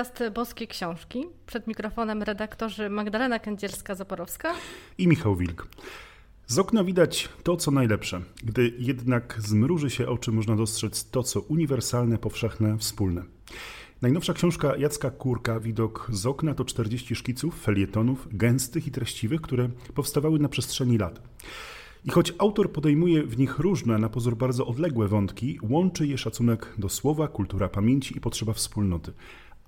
Podcast Boskie Książki. Przed mikrofonem redaktorzy Magdalena Kędzierska-Zaporowska i Michał Wilk. Z okna widać to, co najlepsze. Gdy jednak zmruży się oczy, można dostrzec to, co uniwersalne, powszechne, wspólne. Najnowsza książka Jacka Kurka, Widok z okna, to 40 szkiców, felietonów, gęstych i treściwych, które powstawały na przestrzeni lat. I choć autor podejmuje w nich różne, na pozór bardzo odległe wątki, łączy je szacunek do słowa, kultura pamięci i potrzeba wspólnoty,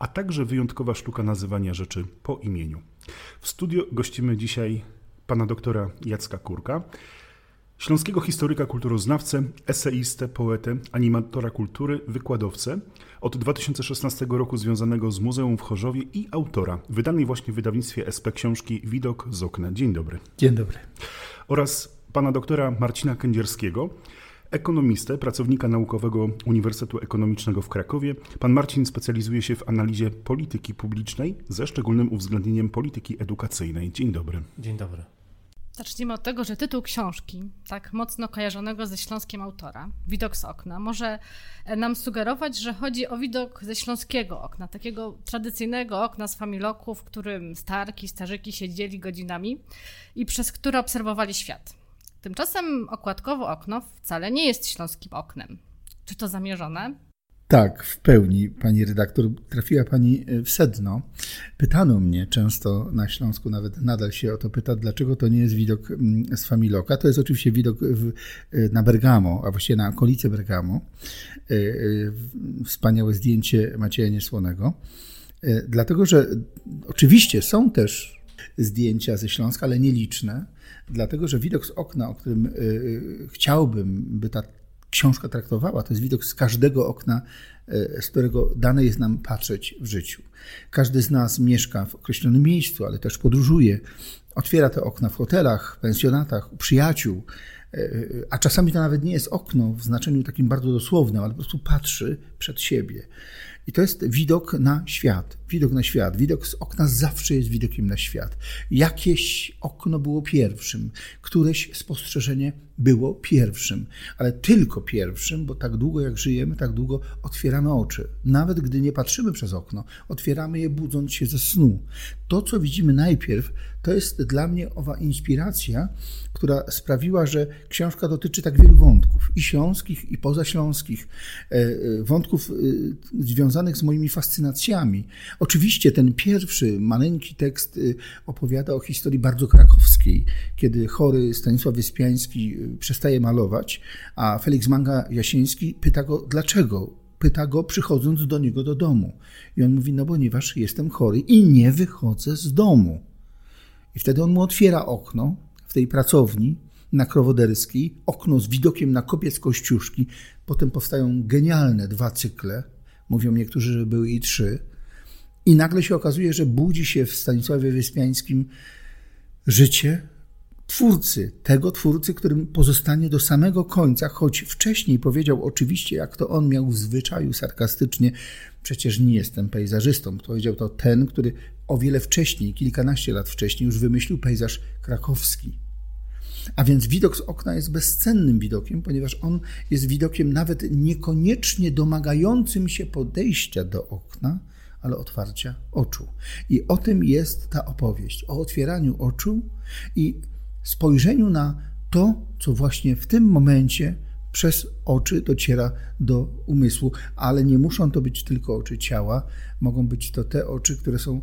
a także wyjątkowa sztuka nazywania rzeczy po imieniu. W studio gościmy dzisiaj pana doktora Jacka Kurka, śląskiego historyka, kulturoznawcę, eseistę, poetę, animatora kultury, wykładowcę, od 2016 roku związanego z Muzeum w Chorzowie i autora wydanej właśnie w wydawnictwie SP książki Widok z okna. Dzień dobry. Dzień dobry. Oraz pana doktora Marcina Kędzierskiego, ekonomistę, pracownika naukowego Uniwersytetu Ekonomicznego w Krakowie. Pan Marcin specjalizuje się w analizie polityki publicznej ze szczególnym uwzględnieniem polityki edukacyjnej. Dzień dobry. Dzień dobry. Zacznijmy od tego, że tytuł książki, tak mocno kojarzonego ze śląskiem autora, Widok z okna, może nam sugerować, że chodzi o widok ze śląskiego okna, takiego tradycyjnego okna z familoku, w którym starki, starzyki siedzieli godzinami i przez które obserwowali świat. Tymczasem okładkowo okno wcale nie jest śląskim oknem. Czy to zamierzone? Tak, w pełni, pani redaktor. Trafiła pani w sedno. Pytano mnie często na Śląsku, nawet nadal się o to pyta, dlaczego to nie jest widok mm, z Familoka. To jest oczywiście widok w, na Bergamo, a właściwie na okolicy Bergamo. E, e, wspaniałe zdjęcie Macieja Niesłonego. E, dlatego, że oczywiście są też zdjęcia ze Śląska, ale nieliczne dlatego że widok z okna, o którym y, y, chciałbym, by ta książka traktowała, to jest widok z każdego okna, y, z którego dane jest nam patrzeć w życiu. Każdy z nas mieszka w określonym miejscu, ale też podróżuje. Otwiera te okna w hotelach, pensjonatach, u przyjaciół, a czasami to nawet nie jest okno w znaczeniu takim bardzo dosłownym, ale po prostu patrzy przed siebie. I to jest widok na świat. Widok na świat. Widok z okna zawsze jest widokiem na świat. Jakieś okno było pierwszym, któreś spostrzeżenie było pierwszym, ale tylko pierwszym, bo tak długo jak żyjemy, tak długo otwieramy oczy. Nawet gdy nie patrzymy przez okno, otwieramy je budząc się ze snu. To, co widzimy najpierw, to jest dla mnie owa inspiracja, która sprawiła, że książka dotyczy tak wielu wątków, i śląskich, i pozaśląskich, e, e, wątków e, związanych z moimi fascynacjami. Oczywiście ten pierwszy, maleńki tekst opowiada o historii bardzo krakowskiej, kiedy chory Stanisław Wyspiański przestaje malować, a Felix Manga Jasiński pyta go, dlaczego pyta go, przychodząc do niego do domu. I on mówi: No, ponieważ jestem chory i nie wychodzę z domu. I wtedy on mu otwiera okno w tej pracowni na Krowoderskiej, okno z widokiem na kopiec Kościuszki. Potem powstają genialne dwa cykle. Mówią niektórzy, że były i trzy. I nagle się okazuje, że budzi się w Stanisławie Wyspiańskim życie, twórcy, tego twórcy, którym pozostanie do samego końca, choć wcześniej powiedział oczywiście, jak to on miał w zwyczaju sarkastycznie, przecież nie jestem pejzażystą. Powiedział to ten, który o wiele wcześniej, kilkanaście lat wcześniej już wymyślił pejzaż krakowski. A więc widok z okna jest bezcennym widokiem, ponieważ on jest widokiem nawet niekoniecznie domagającym się podejścia do okna, ale otwarcia oczu. I o tym jest ta opowieść, o otwieraniu oczu i spojrzeniu na to, co właśnie w tym momencie przez oczy dociera do umysłu, ale nie muszą to być tylko oczy ciała, mogą być to te oczy, które są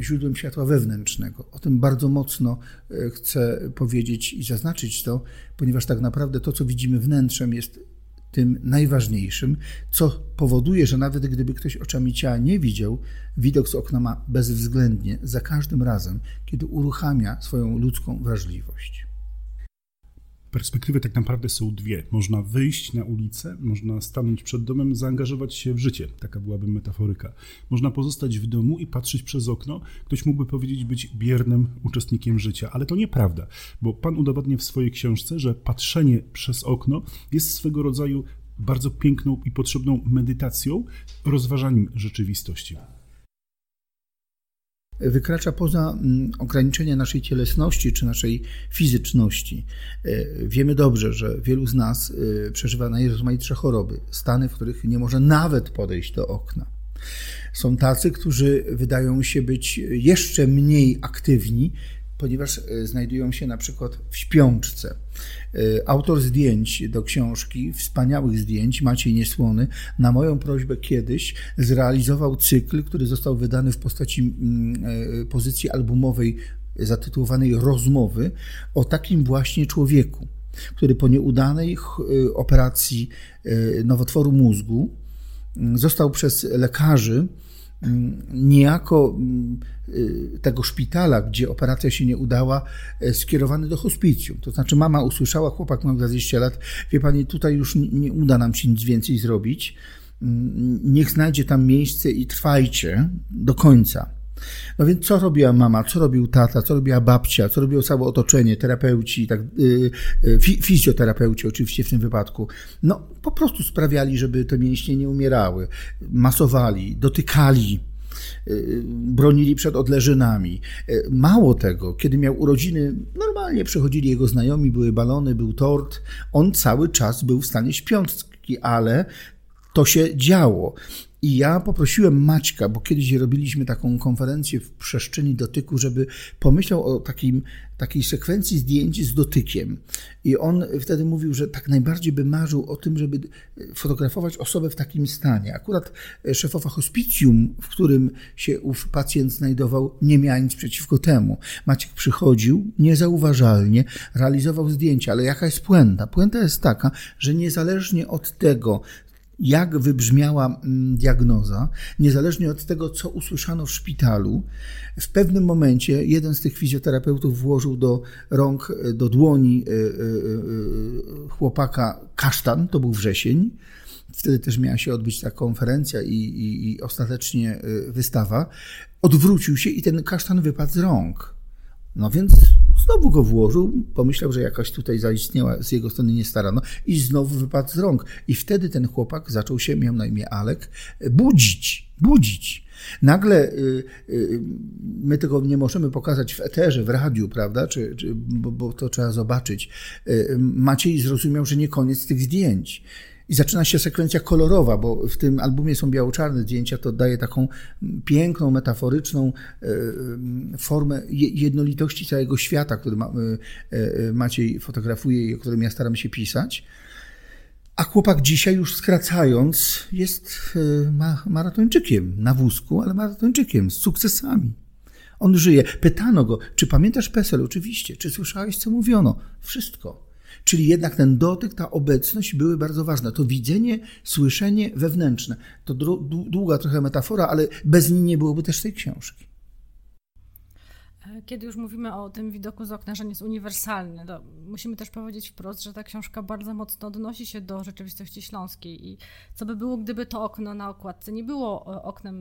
źródłem światła wewnętrznego. O tym bardzo mocno e, chcę powiedzieć i zaznaczyć to, ponieważ tak naprawdę to, co widzimy wnętrzem, jest tym najważniejszym, co powoduje, że nawet gdyby ktoś oczami ciała nie widział, widok z okna ma bezwzględnie za każdym razem, kiedy uruchamia swoją ludzką wrażliwość. Perspektywy tak naprawdę są dwie. Można wyjść na ulicę, można stanąć przed domem, zaangażować się w życie. Taka byłaby metaforyka. Można pozostać w domu i patrzeć przez okno. Ktoś mógłby powiedzieć być biernym uczestnikiem życia, ale to nieprawda, bo pan udowadnia w swojej książce, że patrzenie przez okno jest swego rodzaju bardzo piękną i potrzebną medytacją, rozważaniem rzeczywistości wykracza poza mm, ograniczenia naszej cielesności czy naszej fizyczności. E, wiemy dobrze, że wielu z nas e, przeżywa najrozmaitsze choroby, stany, w których nie może nawet podejść do okna. Są tacy, którzy wydają się być jeszcze mniej aktywni, ponieważ e, znajdują się na przykład w śpiączce. E, autor zdjęć do książki, wspaniałych zdjęć, Maciej Niesłony, na moją prośbę kiedyś zrealizował cykl, który został wydany w postaci mm, e, pozycji albumowej zatytułowanej Rozmowy o takim właśnie człowieku, który po nieudanej operacji nowotworu mózgu mm, został przez lekarzy niejako y, tego szpitala, gdzie operacja się nie udała, e, skierowany do hospicjum. To znaczy mama usłyszała, chłopak ma 20 lat, wie pani, tutaj już nie uda nam się nic więcej zrobić, niech znajdzie tam miejsce i trwajcie do końca. No więc co robiła mama, co robił tata, co robiła babcia, co robiło całe otoczenie, terapeuci, tak, yy, fizjoterapeuci oczywiście w tym wypadku. No po prostu sprawiali, żeby te mięśnie nie umierały, masowali, dotykali y, bronili przed odleżynami. Y, mało tego, kiedy miał urodziny, normalnie przychodzili jego znajomi, były balony, był tort. On cały czas był w stanie śpiączki, ale to się działo. I ja poprosiłem Maćka, bo kiedyś robiliśmy taką konferencję w przestrzeni dotyku, żeby pomyślał o takim, takiej sekwencji zdjęć z dotykiem. I on wtedy mówił, że tak najbardziej by marzył o tym, żeby fotografować osobę w takim stanie. Akurat szefowa hospicjum, w którym się ów pacjent znajdował, nie miała nic przeciwko temu. Maciek przychodził niezauważalnie, realizował zdjęcia, ale jaka jest puenta? Puenta jest taka, że niezależnie od tego, jak wybrzmiała mm, diagnoza, niezależnie od tego, co usłyszano w szpitalu, w pewnym momencie jeden z tych fizjoterapeutów włożył do rąk, do dłoni e, e, e, chłopaka kasztan, to był wrzesień. Wtedy też miała się odbyć ta konferencja i, i, i ostatecznie wystawa. Odwrócił się i ten kasztan wypadł z rąk. No więc znowu go włożył, pomyślał, że jakaś tutaj zaistniała z jego strony niestarano i znowu wypadł z rąk. I wtedy ten chłopak zaczął się, miał na imię Alek, budzić, budzić. Nagle y, y, my tego nie możemy pokazać w eterze, w radiu, prawda? Czy, czy, bo, bo to trzeba zobaczyć. Y, Maciej zrozumiał, że nie koniec tych zdjęć. I zaczyna się sekwencja kolorowa, bo w tym albumie są biało-czarne zdjęcia, to daje taką piękną, metaforyczną e, formę jednolitości całego świata, który e, e, Maciej fotografuje i o którym ja staram się pisać. A chłopak dzisiaj, już skracając, jest maratończykiem na wózku, ale maratończykiem z sukcesami. On żyje. Pytano go, czy pamiętasz PESEL? Oczywiście. Czy słyszałeś, co mówiono? Wszystko. Czyli jednak ten dotyk, ta obecność były bardzo ważne. To widzenie, słyszenie wewnętrzne. To długa trochę metafora, ale bez niej nie byłoby też tej książki. Kiedy już mówimy o tym widoku z okna, że nie jest uniwersalny, to musimy też powiedzieć wprost, że ta książka bardzo mocno odnosi się do rzeczywistości śląskiej. I co by było, gdyby to okno na okładce nie było e, oknem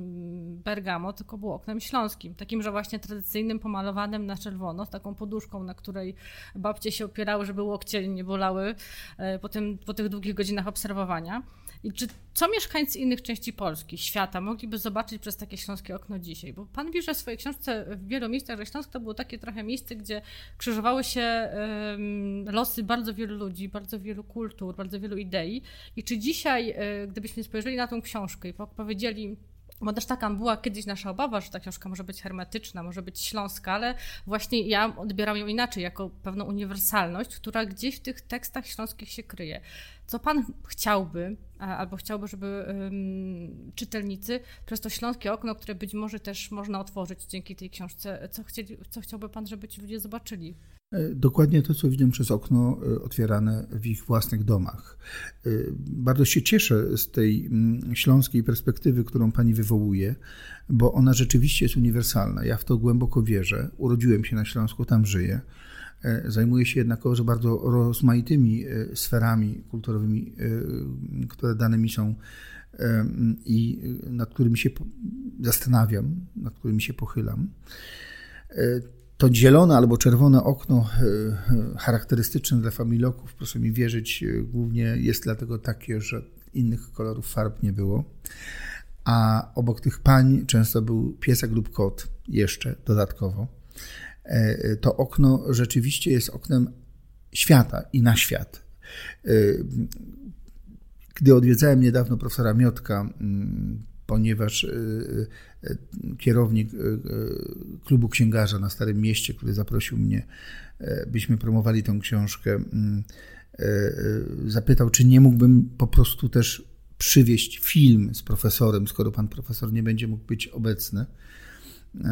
Bergamo, tylko było oknem śląskim, takim, że właśnie tradycyjnym, pomalowanym na czerwono, z taką poduszką, na której babcie się opierały, żeby łokcie nie bolały e, po, tym, po tych długich godzinach obserwowania. I czy co mieszkańcy innych części Polski, świata mogliby zobaczyć przez takie śląskie okno dzisiaj? Bo pan pisze w swojej książce w wielu miejscach, że Śląsk to było takie trochę miejsce, gdzie krzyżowały się losy bardzo wielu ludzi, bardzo wielu kultur, bardzo wielu idei. I czy dzisiaj, y, gdybyśmy spojrzeli na tą książkę i powiedzieli, bo też taka była kiedyś nasza obawa, że ta książka może być hermetyczna, może być śląska, ale właśnie ja odbieram ją inaczej, jako pewną uniwersalność, która gdzieś w tych tekstach śląskich się kryje. Co pan chciałby, albo chciałby, żeby um, czytelnicy przez to śląskie okno, które być może też można otworzyć dzięki tej książce, co, chcieli, co chciałby pan, żeby ci ludzie zobaczyli? E, dokładnie to, co widzę przez okno e, otwierane w ich własnych domach. E, bardzo się cieszę z tej mm, śląskiej perspektywy, którą pani wywołuje, bo ona rzeczywiście jest uniwersalna. Ja w to głęboko wierzę. Urodziłem się na Śląsku, tam żyję. Zajmuję się jednakowoż bardzo rozmaitymi sferami kulturowymi, które dane mi są i nad którymi się zastanawiam, nad którymi się pochylam to zielone albo czerwone okno e, e, charakterystyczne dla familoków, proszę mi wierzyć, e, głównie jest dlatego takie, że innych kolorów farb nie było. A obok tych pań często był piesek lub kot jeszcze dodatkowo. To okno rzeczywiście jest oknem świata i na świat. Gdy odwiedzałem niedawno profesora Miotka, ponieważ e, e, kierownik klubu księgarza na Starym Mieście, który zaprosił mnie, byśmy promowali tę książkę, mm, zapytał, czy nie mógłbym po prostu też przywieźć film z profesorem, skoro pan profesor nie będzie mógł być obecny.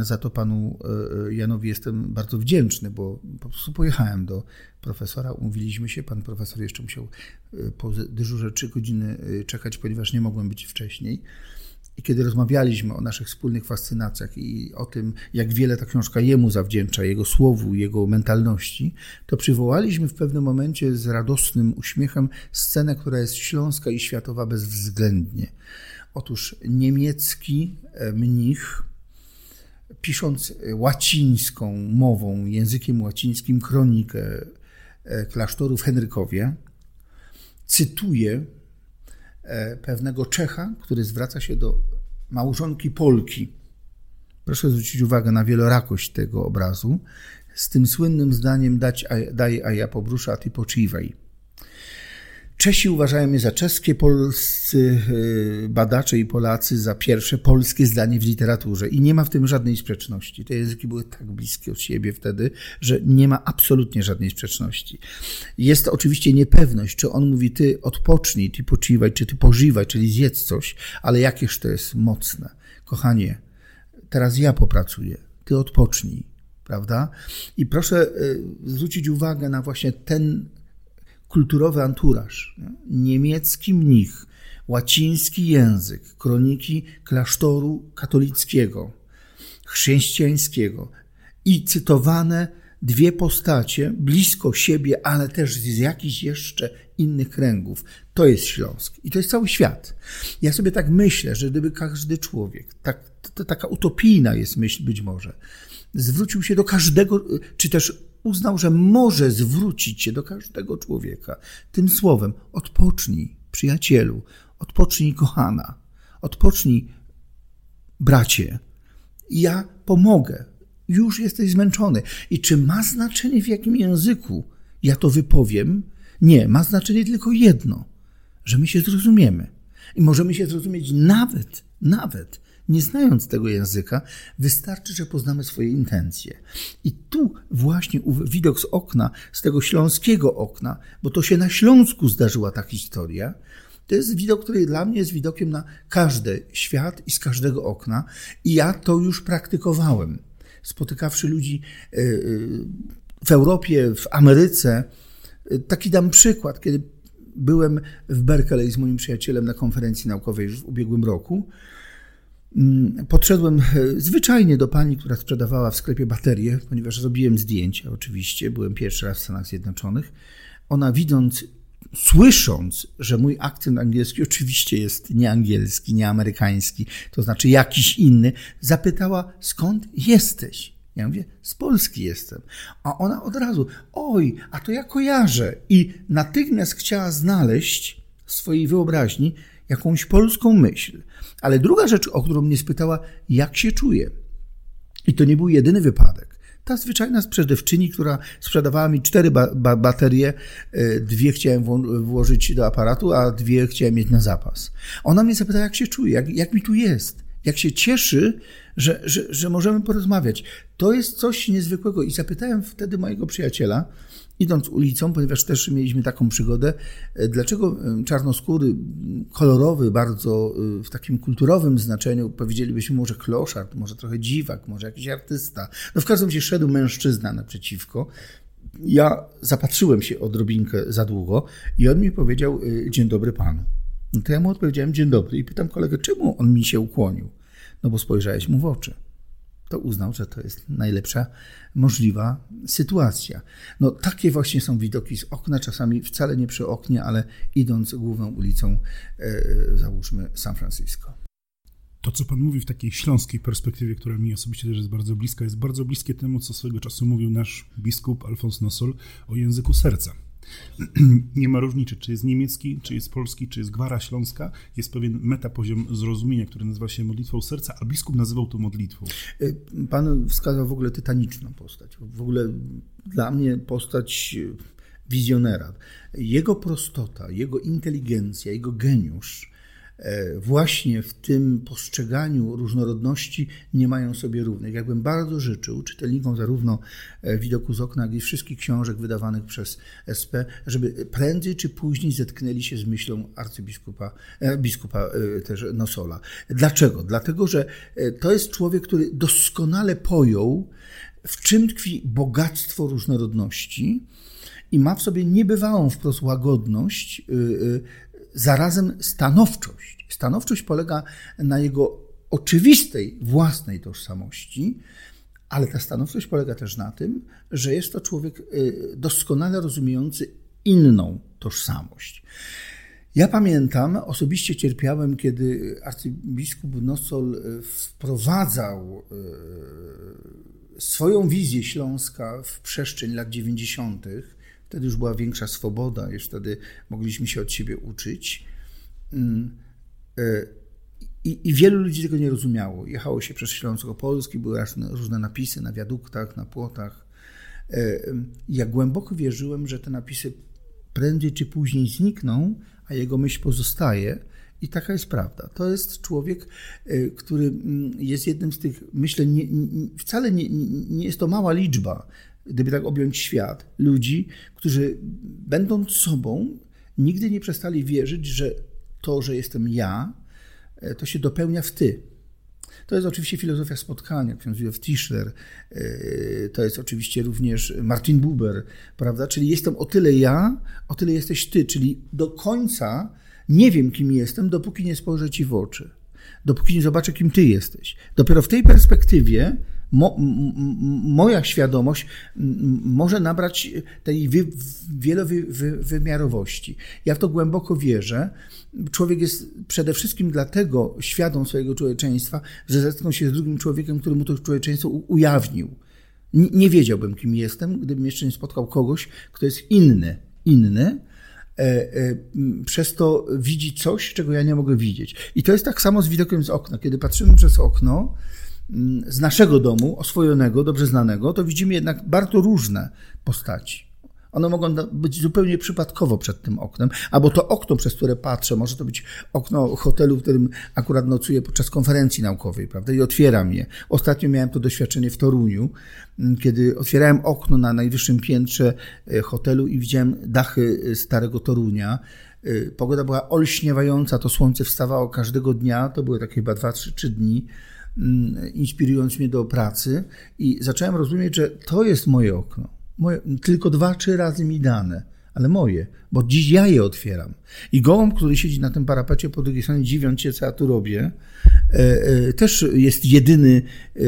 Za to panu e, Janowi jestem bardzo wdzięczny, bo po prostu pojechałem do profesora, umówiliśmy się. Pan profesor jeszcze musiał e, po dyżurze trzy godziny e, czekać, ponieważ nie mogłem być wcześniej. I kiedy rozmawialiśmy o naszych wspólnych fascynacjach i o tym, jak wiele ta książka jemu zawdzięcza, jego słowu, jego mentalności, to przywołaliśmy w pewnym momencie z radosnym uśmiechem scenę, która jest śląska i światowa bezwzględnie. Otóż niemiecki mnich, pisząc łacińską mową, językiem łacińskim kronikę e, klasztoru w Henrykowie, cytuje e, pewnego Czecha, który zwraca się do małżonki Polki. Proszę zwrócić uwagę na wielorakość tego obrazu. Z tym słynnym zdaniem dać, daj, a ja pobrusza, a ty poczywaj. Czesi uważają je za czeskie, polscy e, badacze i Polacy za pierwsze polskie zdanie w literaturze. I nie ma w tym żadnej sprzeczności. Te języki były tak bliskie od siebie wtedy, że nie ma absolutnie żadnej sprzeczności. Jest oczywiście niepewność, czy on mówi ty odpocznij, ty poczyvaj, czy ty pożywaj, czyli zjedz coś, ale jakież to jest mocne. Kochanie, teraz ja popracuję, ty odpocznij, prawda? I proszę e, zwrócić uwagę na właśnie ten kulturowy anturaż, niemiecki mnich, łaciński język, kroniki klasztoru katolickiego, chrześcijańskiego i cytowane dwie postacie blisko siebie, ale też z jakichś jeszcze innych kręgów. To jest Śląsk i to jest cały świat. Ja sobie tak myślę, że gdyby każdy człowiek, tak, to, to taka utopijna jest myśl być może, zwrócił się do każdego, czy też uznał, że może zwrócić się do każdego człowieka tym słowem: odpocznij, przyjacielu, odpocznij, kochana, odpocznij, bracie. Ja pomogę. Już jesteś zmęczony. I czy ma znaczenie, w jakim języku ja to wypowiem? Nie, ma znaczenie tylko jedno, że my się zrozumiemy. I możemy się zrozumieć nawet, nawet nie znając tego języka, wystarczy, że poznamy swoje intencje. I tu właśnie widok z okna, z tego śląskiego okna, bo to się na Śląsku zdarzyła ta historia, to jest widok, który dla mnie jest widokiem na każdy świat i z każdego okna. I ja to już praktykowałem. Spotykawszy ludzi e, e, w Europie, w Ameryce, e, taki dam przykład, kiedy byłem w Berkeley z moim przyjacielem na konferencji naukowej w ubiegłym roku. Mm, podszedłem e, zwyczajnie do pani, która sprzedawała w sklepie baterie, ponieważ zrobiłem zdjęcia oczywiście, byłem pierwszy raz w Stanach Zjednoczonych. Ona widząc, słysząc, że mój akcent angielski oczywiście jest nie angielski, nie amerykański, to znaczy jakiś inny, zapytała, skąd jesteś? Ja mówię, z Polski jestem. A ona od razu, oj, a to ja kojarzę. I natychmiast chciała znaleźć w swojej wyobraźni jakąś polską myśl. Ale druga rzecz, o którą mnie spytała, jak się czuję. I to nie był jedyny wypadek. Ta zwyczajna sprzedawczyni, która sprzedawała mi cztery ba ba baterie, e, dwie chciałem włożyć do aparatu, a dwie chciałem mieć na zapas. Ona mnie zapytała, jak się czuję, jak, jak mi tu jest, jak się cieszy, że, że, że możemy porozmawiać. To jest coś niezwykłego. I zapytałem wtedy mojego przyjaciela, idąc ulicą, ponieważ też mieliśmy taką przygodę, e, dlaczego e, czarnoskóry, kolorowy, bardzo e, w takim kulturowym znaczeniu, powiedzielibyśmy może kloszard, może trochę dziwak, może jakiś artysta. No w każdym razie szedł mężczyzna naprzeciwko. Ja zapatrzyłem się odrobinkę za długo i on mi powiedział, dzień dobry panu. No to ja mu odpowiedziałem, dzień dobry i pytam kolegę, czemu on mi się ukłonił? No bo spojrzałeś mu w oczy to uznał, że to jest najlepsza możliwa sytuacja. No takie właśnie są widoki z okna, czasami wcale nie przy oknie, ale idąc główną ulicą, e, załóżmy San Francisco. To, co Pan mówi w takiej śląskiej perspektywie, która mi osobiście też jest bardzo bliska, jest bardzo bliskie temu, co swego czasu mówił nasz biskup Alfons Nosol o języku serca. nie ma różnicy, czy jest niemiecki, czy jest polski, czy jest gwara śląska. Jest pewien metapoziom zrozumienia, który nazywa się modlitwą serca, a biskup nazywał to modlitwą. Y, pan wskazał w ogóle tytaniczną postać. W ogóle dla mnie postać wizjonera. Jego prostota, jego inteligencja, jego geniusz e, właśnie w tym postrzeganiu różnorodności nie mają sobie równych. Jakbym bardzo życzył czytelnikom zarówno e, Widoku z okna, jak i wszystkich książek wydawanych przez SP, żeby prędzej czy później zetknęli się z myślą arcybiskupa biskupa też Nosola. Dlaczego? Dlatego, że to jest człowiek, który doskonale pojął, w czym tkwi bogactwo różnorodności i ma w sobie niebywałą wprost łagodność, y, y, zarazem stanowczość. Stanowczość polega na jego oczywistej własnej tożsamości, ale ta stanowczość polega też na tym, że jest to człowiek y, doskonale rozumiejący inną tożsamość. Ja pamiętam, osobiście cierpiałem, kiedy arcybiskup Nosol wprowadzał swoją wizję Śląska w przestrzeń lat 90. Wtedy już była większa swoboda, już wtedy mogliśmy się od siebie uczyć. Mm, e, I, I, wielu ludzi tego nie rozumiało. Jechało się przez Śląsko-Polski, były różne, różne napisy na wiaduktach, na płotach. E, ja głęboko wierzyłem, że te napisy prędzej czy później znikną, a jego myśl pozostaje. I taka jest prawda. To jest człowiek, e, który mm, jest jednym z tych, myślę, nie, nie, wcale nie, nie jest to mała liczba gdyby tak objąć świat, ludzi, którzy będąc sobą, nigdy nie przestali wierzyć, że to, że jestem ja, e, to się dopełnia w ty. To jest oczywiście filozofia spotkania, ksiądz Józef Tischler, e, to jest oczywiście również Martin Buber, prawda? Czyli jestem o tyle ja, o tyle jesteś ty, czyli do końca nie wiem, kim jestem, dopóki nie spojrzę ci w oczy, dopóki nie zobaczę, kim ty jesteś. Dopiero w tej perspektywie mo, moja świadomość może nabrać tej wy, wielowymiarowości. Ja w to głęboko wierzę. Człowiek jest przede wszystkim dlatego świadom swojego człowieczeństwa, że zetknął się z drugim człowiekiem, który mu to człowieczeństwo ujawnił. Nie wiedziałbym, kim jestem, gdybym jeszcze nie spotkał kogoś, kto jest inny, inny, e, e, przez to widzi coś, czego ja nie mogę widzieć. I to jest tak samo z widokiem z okna. Kiedy patrzymy przez okno, z naszego domu, oswojonego, dobrze znanego, to widzimy jednak bardzo różne postaci. One mogą być zupełnie przypadkowo przed tym oknem, albo to okno, przez które patrzę, może to być okno hotelu, w którym akurat nocuję podczas konferencji naukowej, prawda, i otwieram je. Ostatnio miałem to doświadczenie w Toruniu, mm, kiedy otwierałem okno na najwyższym piętrze e, hotelu i widziałem dachy e, starego Torunia. E, pogoda była olśniewająca, to słońce wstawało każdego dnia, to były takie chyba 2-3 dni. Mm, inspirując mnie do pracy i zacząłem rozumieć, że to jest moje okno. Moje, tylko dwa, trzy razy mi dane, ale moje, bo dziś ja je otwieram. I gołąb, który siedzi na tym parapecie po drugiej stronie, dziwiąc się, co ja tu robię, e, e, też jest jedyny e,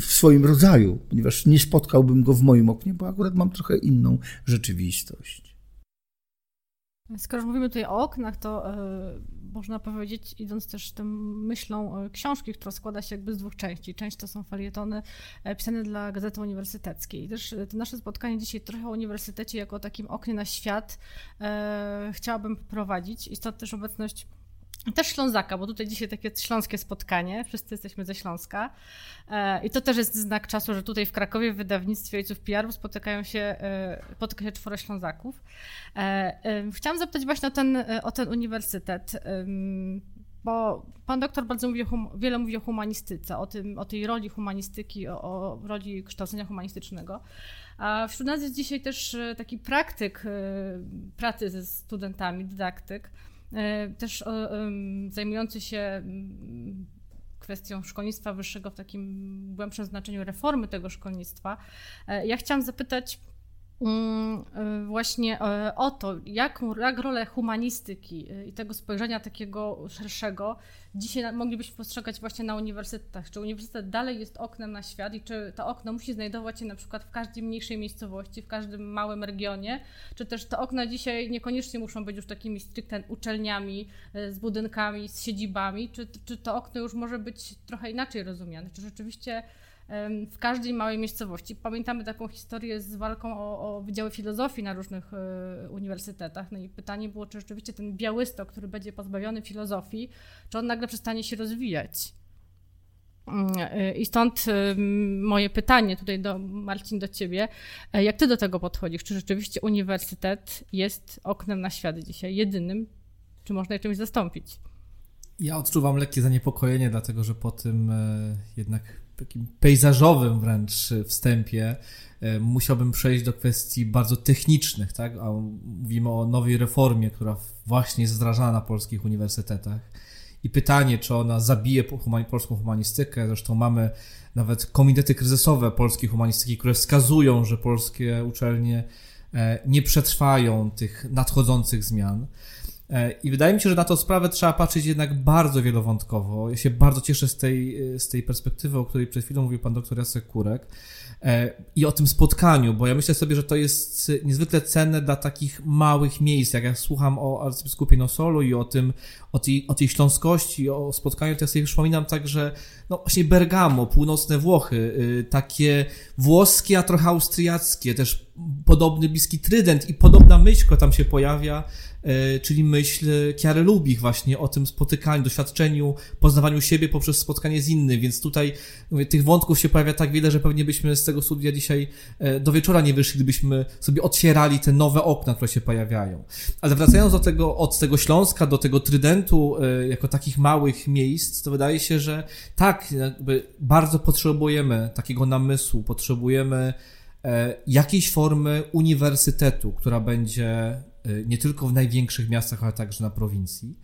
w swoim rodzaju, ponieważ nie spotkałbym go w moim oknie, bo akurat mam trochę inną rzeczywistość. Skoro już mówimy tutaj o oknach, to yy, można powiedzieć, idąc też tą myślą yy, książki, która składa się jakby z dwóch części. Część to są felietony yy, pisane dla Gazety Uniwersyteckiej. I też to nasze spotkanie dzisiaj trochę o uniwersytecie jako o takim oknie na świat chciałabym poprowadzić i stąd też obecność też Ślązaka, bo tutaj dzisiaj takie śląskie spotkanie, wszyscy jesteśmy ze Śląska e, i to też jest znak czasu, że tutaj w Krakowie w wydawnictwie Ojców PR spotykają się, e, spotyka się czworo Ślązaków. E, chciałam zapytać właśnie o ten, o ten uniwersytet, bo pan doktor bardzo mówi wiele mówi o humanistyce, o, tym, o tej roli humanistyki, o, o roli kształcenia humanistycznego. A wśród nas jest dzisiaj też taki praktyk pracy ze studentami, dydaktyk, też zajmujący się mm, kwestią szkolnictwa wyższego w takim głębszym znaczeniu reformy tego szkolnictwa. E, ja chciałam zapytać, właśnie e, o to, jaką, jak rolę humanistyki y, i tego spojrzenia takiego szerszego dzisiaj moglibyśmy postrzegać właśnie na uniwersytetach. Czy uniwersytet dalej jest oknem na świat i czy to okno musi znajdować się na przykład w każdej mniejszej miejscowości, w każdym małym regionie, czy też te okna dzisiaj niekoniecznie muszą być już takimi stricte uczelniami, y, z budynkami, z siedzibami, czy, czy to okno już może być trochę inaczej rozumiane, czy rzeczywiście w każdej małej miejscowości. Pamiętamy taką historię z walką o, o wydziały filozofii na różnych e, uniwersytetach. No i pytanie było, czy rzeczywiście ten Białystok, który będzie pozbawiony filozofii, czy on nagle przestanie się rozwijać. Mm, e, I stąd moje pytanie tutaj do Marcin do ciebie. E, jak ty do tego podchodzisz? Czy rzeczywiście uniwersytet jest oknem na świat dzisiaj, jedynym? Czy można je czymś zastąpić? Ja odczuwam lekkie zaniepokojenie, dlatego że po tym jednak takim pejzażowym wręcz wstępie e, musiałbym przejść do kwestii bardzo technicznych, tak? A mówimy o nowej reformie, która właśnie jest wdrażana na polskich uniwersytetach. I pytanie, czy ona zabije polską humanistykę. Zresztą mamy nawet komitety kryzysowe polskiej humanistyki, które wskazują, że polskie uczelnie e, nie przetrwają tych nadchodzących zmian. E, I wydaje mi się, że na tą sprawę trzeba patrzeć jednak bardzo wielowątkowo. Ja się bardzo cieszę z tej, z tej perspektywy, o której przed chwilą mówił pan doktor Jacek Kurek e, i o tym spotkaniu, bo ja myślę sobie, że to jest niezwykle cenne dla takich małych miejsc. Jak ja słucham o arcybiskupie Nosolu i o tym, o tej, o tej śląskości, o spotkaniu, to ja sobie przypominam także, no właśnie Bergamo, północne Włochy, y, takie włoskie, a trochę austriackie, też podobny bliski Trydent i podobna myśl, która tam się pojawia, E, czyli myśl Kiary Lubich właśnie o tym spotykaniu, doświadczeniu, poznawaniu siebie poprzez spotkanie z innym, więc tutaj mówię, tych wątków się pojawia tak wiele, że pewnie byśmy z tego studia dzisiaj e, do wieczora nie wyszli, gdybyśmy sobie otwierali te nowe okna, które się pojawiają. Ale wracając do tego, od tego Śląska do tego Trydentu, e, jako takich małych miejsc, to wydaje się, że tak, bardzo potrzebujemy takiego namysłu, potrzebujemy jakiejś formy uniwersytetu, która będzie nie tylko w największych miastach, ale także na prowincji.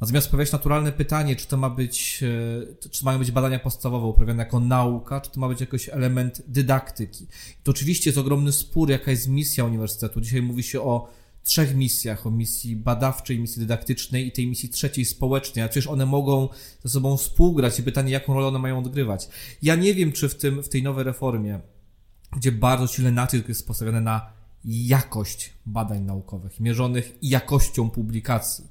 Natomiast pojawia się naturalne pytanie, czy to ma być, y, czy mają być badania podstawowe uprawiane jako nauka, czy to ma być jakiś element dydaktyki. To oczywiście jest ogromny spór, jaka jest misja uniwersytetu. Dzisiaj mówi się o trzech misjach, o misji badawczej, misji dydaktycznej i tej misji trzeciej społecznej, a przecież one mogą ze sobą współgrać i pytanie, jaką rolę one mają odgrywać. Ja nie wiem, czy w, tym, w tej nowej reformie, gdzie bardzo silny nacisk jest postawiony na jakość badań naukowych, mierzonych jakością publikacji.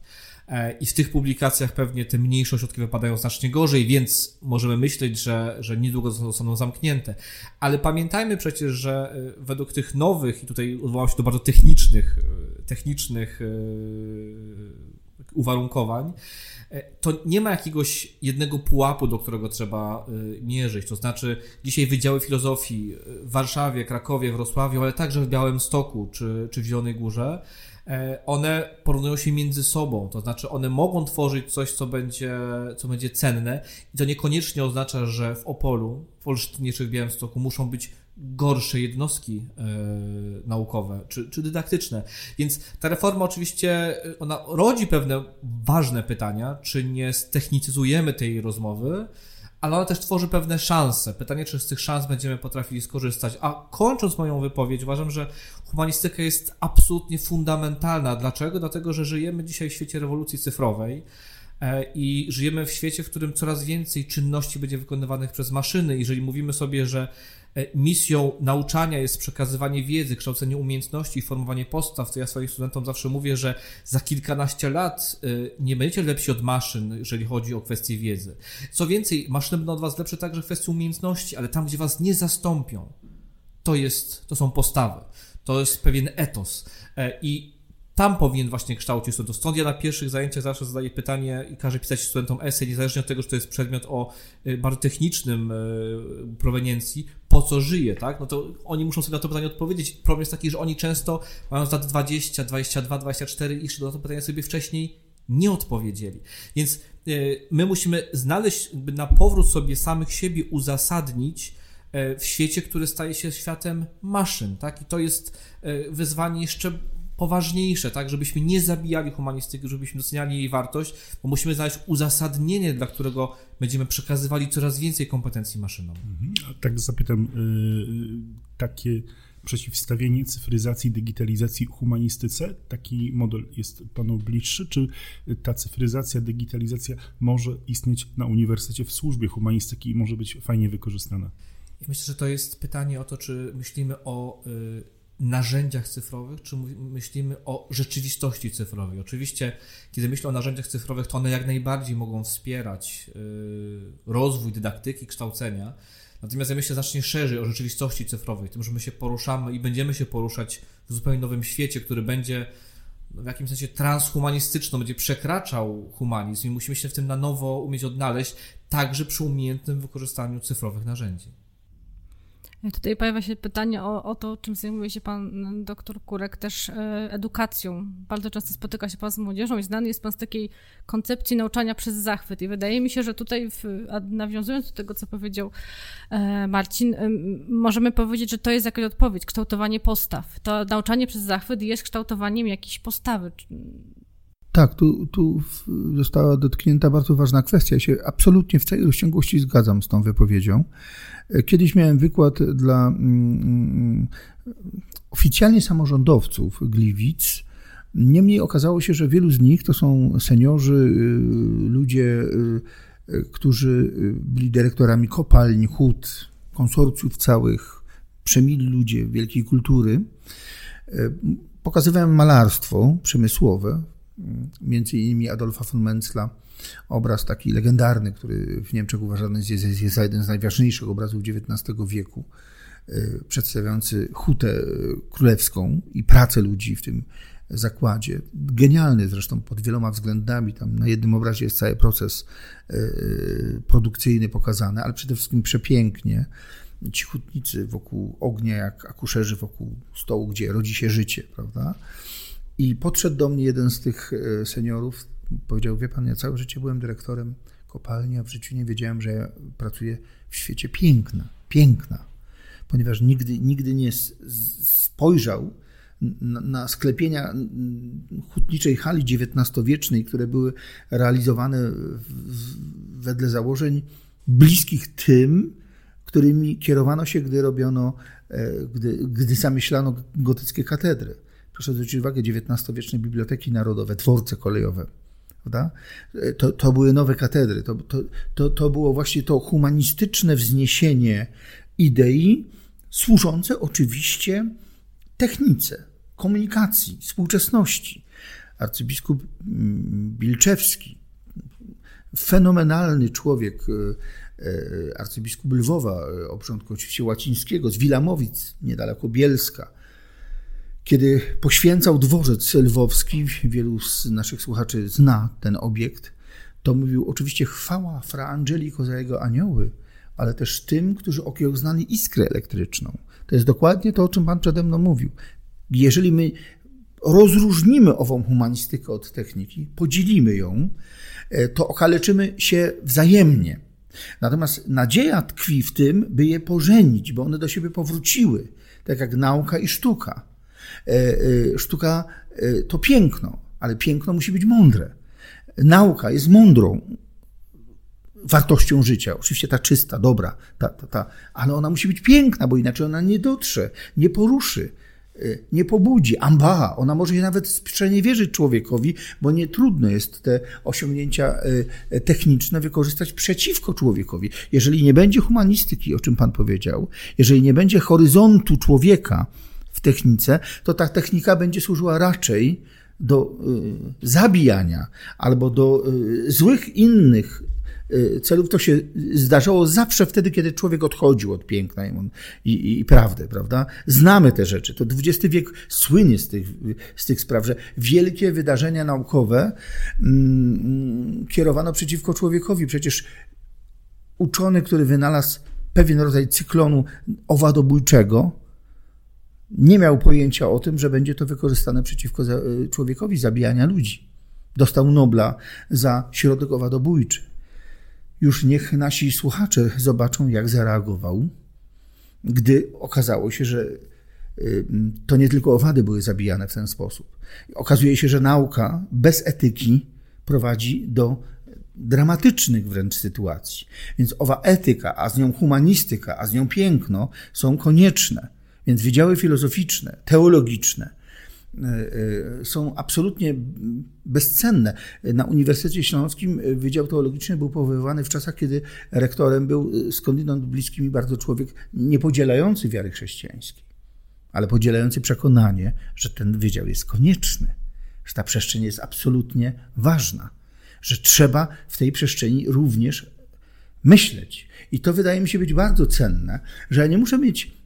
E, I w tych publikacjach pewnie te mniejsze ośrodki wypadają znacznie gorzej, więc możemy myśleć, że, że niedługo zostaną zamknięte. Ale pamiętajmy przecież, że e, według tych nowych, i tutaj odwołam się do bardzo technicznych, e, technicznych uwarunkowań, to nie ma jakiegoś jednego pułapu, do którego trzeba e, mierzyć. To znaczy, dzisiaj wydziały filozofii w Warszawie, Krakowie, Wrocławiu, ale także w Białymstoku czy, czy w Zielonej Górze, e, one porównują się między sobą. To znaczy, one mogą tworzyć coś, co będzie, co będzie cenne, i to niekoniecznie oznacza, że w Opolu, w Olsztynie czy w Białymstoku muszą być gorsze jednostki e, naukowe czy, czy dydaktyczne. Więc ta reforma oczywiście e, ona rodzi pewne ważne pytania, czy nie stechnicyzujemy tej rozmowy, ale ona też tworzy pewne szanse. Pytanie, czy z tych szans będziemy potrafili skorzystać. A kończąc moją wypowiedź, uważam, że humanistyka jest absolutnie fundamentalna. Dlaczego? Dlatego, że żyjemy dzisiaj w świecie rewolucji cyfrowej e, i żyjemy w świecie, w którym coraz więcej czynności będzie wykonywanych przez maszyny. Jeżeli mówimy sobie, że misją nauczania jest przekazywanie wiedzy, kształcenie umiejętności i formowanie postaw, to ja swoim studentom zawsze mówię, że za kilkanaście lat e, nie będziecie lepsi od maszyn, jeżeli chodzi o kwestie wiedzy. Co więcej, maszyny będą od was lepsze także w kwestii umiejętności, ale tam, gdzie was nie zastąpią, to jest, to są postawy. To jest pewien etos. E, I tam powinien właśnie kształcić studentów. Stąd ja na pierwszych zajęciach zawsze zadaję pytanie i każę pisać studentom esej, niezależnie od tego, że to jest przedmiot o y, bardzo technicznym y, proweniencji, po co żyje, tak? No to oni muszą sobie na to pytanie odpowiedzieć. Problem jest taki, że oni często mają lat 20, 22, 24 i jeszcze na to pytanie sobie wcześniej nie odpowiedzieli. Więc y, my musimy znaleźć, na powrót sobie samych siebie uzasadnić w świecie, który staje się światem maszyn, tak? I to jest wyzwanie jeszcze poważniejsze, tak, żebyśmy nie zabijali humanistyki, żebyśmy doceniali jej wartość, bo musimy znaleźć uzasadnienie, dla którego będziemy przekazywali coraz więcej kompetencji maszynom. Mhm. A tak zapytam, yy, takie przeciwstawienie cyfryzacji, digitalizacji humanistyce, taki model jest panu bliższy, czy ta cyfryzacja, digitalizacja może istnieć na uniwersytecie w służbie humanistyki i może być fajnie wykorzystana? myślę, że to jest pytanie o to, czy myślimy o y, narzędziach cyfrowych, czy myślimy o rzeczywistości cyfrowej. Oczywiście, kiedy myślę o narzędziach cyfrowych, to one jak najbardziej mogą wspierać y, rozwój dydaktyki, kształcenia. Natomiast ja myślę znacznie szerzej o rzeczywistości cyfrowej, tym, że my się poruszamy i będziemy się poruszać w zupełnie nowym świecie, który będzie w jakimś sensie transhumanistyczny, będzie przekraczał humanizm i musimy się w tym na nowo umieć odnaleźć, także przy umiejętnym wykorzystaniu cyfrowych narzędzi. Tutaj pojawia się pytanie o, o to, czym zajmuje się pan doktor Kurek, też e, edukacją. Bardzo często spotyka się pan z młodzieżą i znany jest pan z takiej koncepcji nauczania przez zachwyt. I wydaje mi się, że tutaj, w, nawiązując do tego, co powiedział e, Marcin, e, możemy powiedzieć, że to jest jakaś odpowiedź, kształtowanie postaw. To nauczanie przez zachwyt jest kształtowaniem jakiejś postawy. Tak, tu, tu została dotknięta bardzo ważna kwestia. Ja się absolutnie w całej rozciągłości zgadzam z tą wypowiedzią. Kiedyś miałem wykład dla mm, mm, oficjalnie samorządowców Gliwic. Niemniej okazało się, że wielu z nich to są seniorzy, y, ludzie, y, y, którzy byli dyrektorami kopalń, hut, konsorcjów całych, przemili ludzie wielkiej kultury. Pokazywałem malarstwo przemysłowe, między innymi Adolfa von Menzla, obraz taki legendarny, który w Niemczech uważany jest, jest, za jeden z najważniejszych obrazów XIX wieku, e, przedstawiający hutę e, królewską i pracę ludzi w tym zakładzie. Genialny zresztą pod wieloma względami. Tam na jednym obrazie jest cały proces e, produkcyjny pokazany, ale przede wszystkim przepięknie. Ci hutnicy wokół ognia, jak akuszerzy wokół stołu, gdzie rodzi się życie, prawda? I podszedł do mnie jeden z tych seniorów, Powiedział, wie pan, ja całe życie byłem dyrektorem kopalni, a w życiu nie wiedziałem, że ja pracuję w świecie piękna, piękna, ponieważ nigdy, nigdy nie spojrzał na, sklepienia hutniczej hali XIX-wiecznej, które były realizowane wedle założeń bliskich tym, którymi kierowano się, gdy robiono, e, gdy, gdy zamyślano gotyckie katedry. Proszę zwrócić uwagę, XIX-wieczne biblioteki narodowe, dworce kolejowe? To, to były nowe katedry, to, to, to, to było właśnie to humanistyczne wzniesienie idei, służące oczywiście technice, komunikacji, współczesności. Arcybiskup mm, Bilczewski, fenomenalny człowiek, e, e, arcybiskup Lwowa, e, obrządku oczywiście łacińskiego, z Wilamowic, niedaleko Bielska, kiedy poświęcał dworzec lwowski, wielu z naszych słuchaczy zna ten obiekt, to mówił oczywiście chwała Fra Angelico za jego anioły, ale też tym, którzy okiełznali iskrę elektryczną. To jest dokładnie to, o czym Pan przede mną mówił. Jeżeli my rozróżnimy ową humanistykę od techniki, podzielimy ją, e, to okaleczymy się wzajemnie. Natomiast nadzieja tkwi w tym, by je pożenić, bo one do siebie powróciły, tak jak nauka i sztuka. E, e, sztuka e, to piękno, ale piękno musi być mądre. Nauka jest mądrą wartością życia. Oczywiście ta czysta, dobra, ta, ta, ta, ale ona musi być piękna, bo inaczej ona nie dotrze, nie poruszy, nie pobudzi. Amba, ona może się nawet sprzeniewierzyć człowiekowi, bo nie trudno jest te osiągnięcia techniczne wykorzystać przeciwko człowiekowi. Jeżeli nie będzie humanistyki, o czym Pan powiedział, jeżeli nie będzie horyzontu człowieka, technice, to ta technika będzie służyła raczej do y, zabijania albo do y, złych innych y, celów. To się zdarzało zawsze wtedy, kiedy człowiek odchodził od piękna i, i, i prawdy, prawda? Znamy te rzeczy. To XX wiek słynie z tych, z tych spraw, że wielkie wydarzenia naukowe mm, kierowano przeciwko człowiekowi. Przecież uczony, który wynalazł pewien rodzaj cyklonu owadobójczego, nie miał pojęcia o tym, że będzie to wykorzystane przeciwko y, człowiekowi, zabijania ludzi. Dostał Nobla za środek owadobójczy. Już niech nasi słuchacze zobaczą, jak zareagował, gdy okazało się, że y, to nie tylko owady były zabijane w ten sposób. Okazuje się, że nauka bez etyki prowadzi do dramatycznych wręcz sytuacji. Więc owa etyka, a z nią humanistyka, a z nią piękno są konieczne. Więc wydziały filozoficzne, teologiczne e, e, są absolutnie bezcenne. Na Uniwersytecie Śląskim Wydział Teologiczny był powoływany w czasach, kiedy rektorem był skądinąd bliski mi bardzo człowiek niepodzielający wiary chrześcijańskiej, ale podzielający przekonanie, że ten wydział jest konieczny, że ta przestrzeń jest absolutnie ważna, że trzeba w tej przestrzeni również myśleć. I to wydaje mi się być bardzo cenne, że ja nie muszę mieć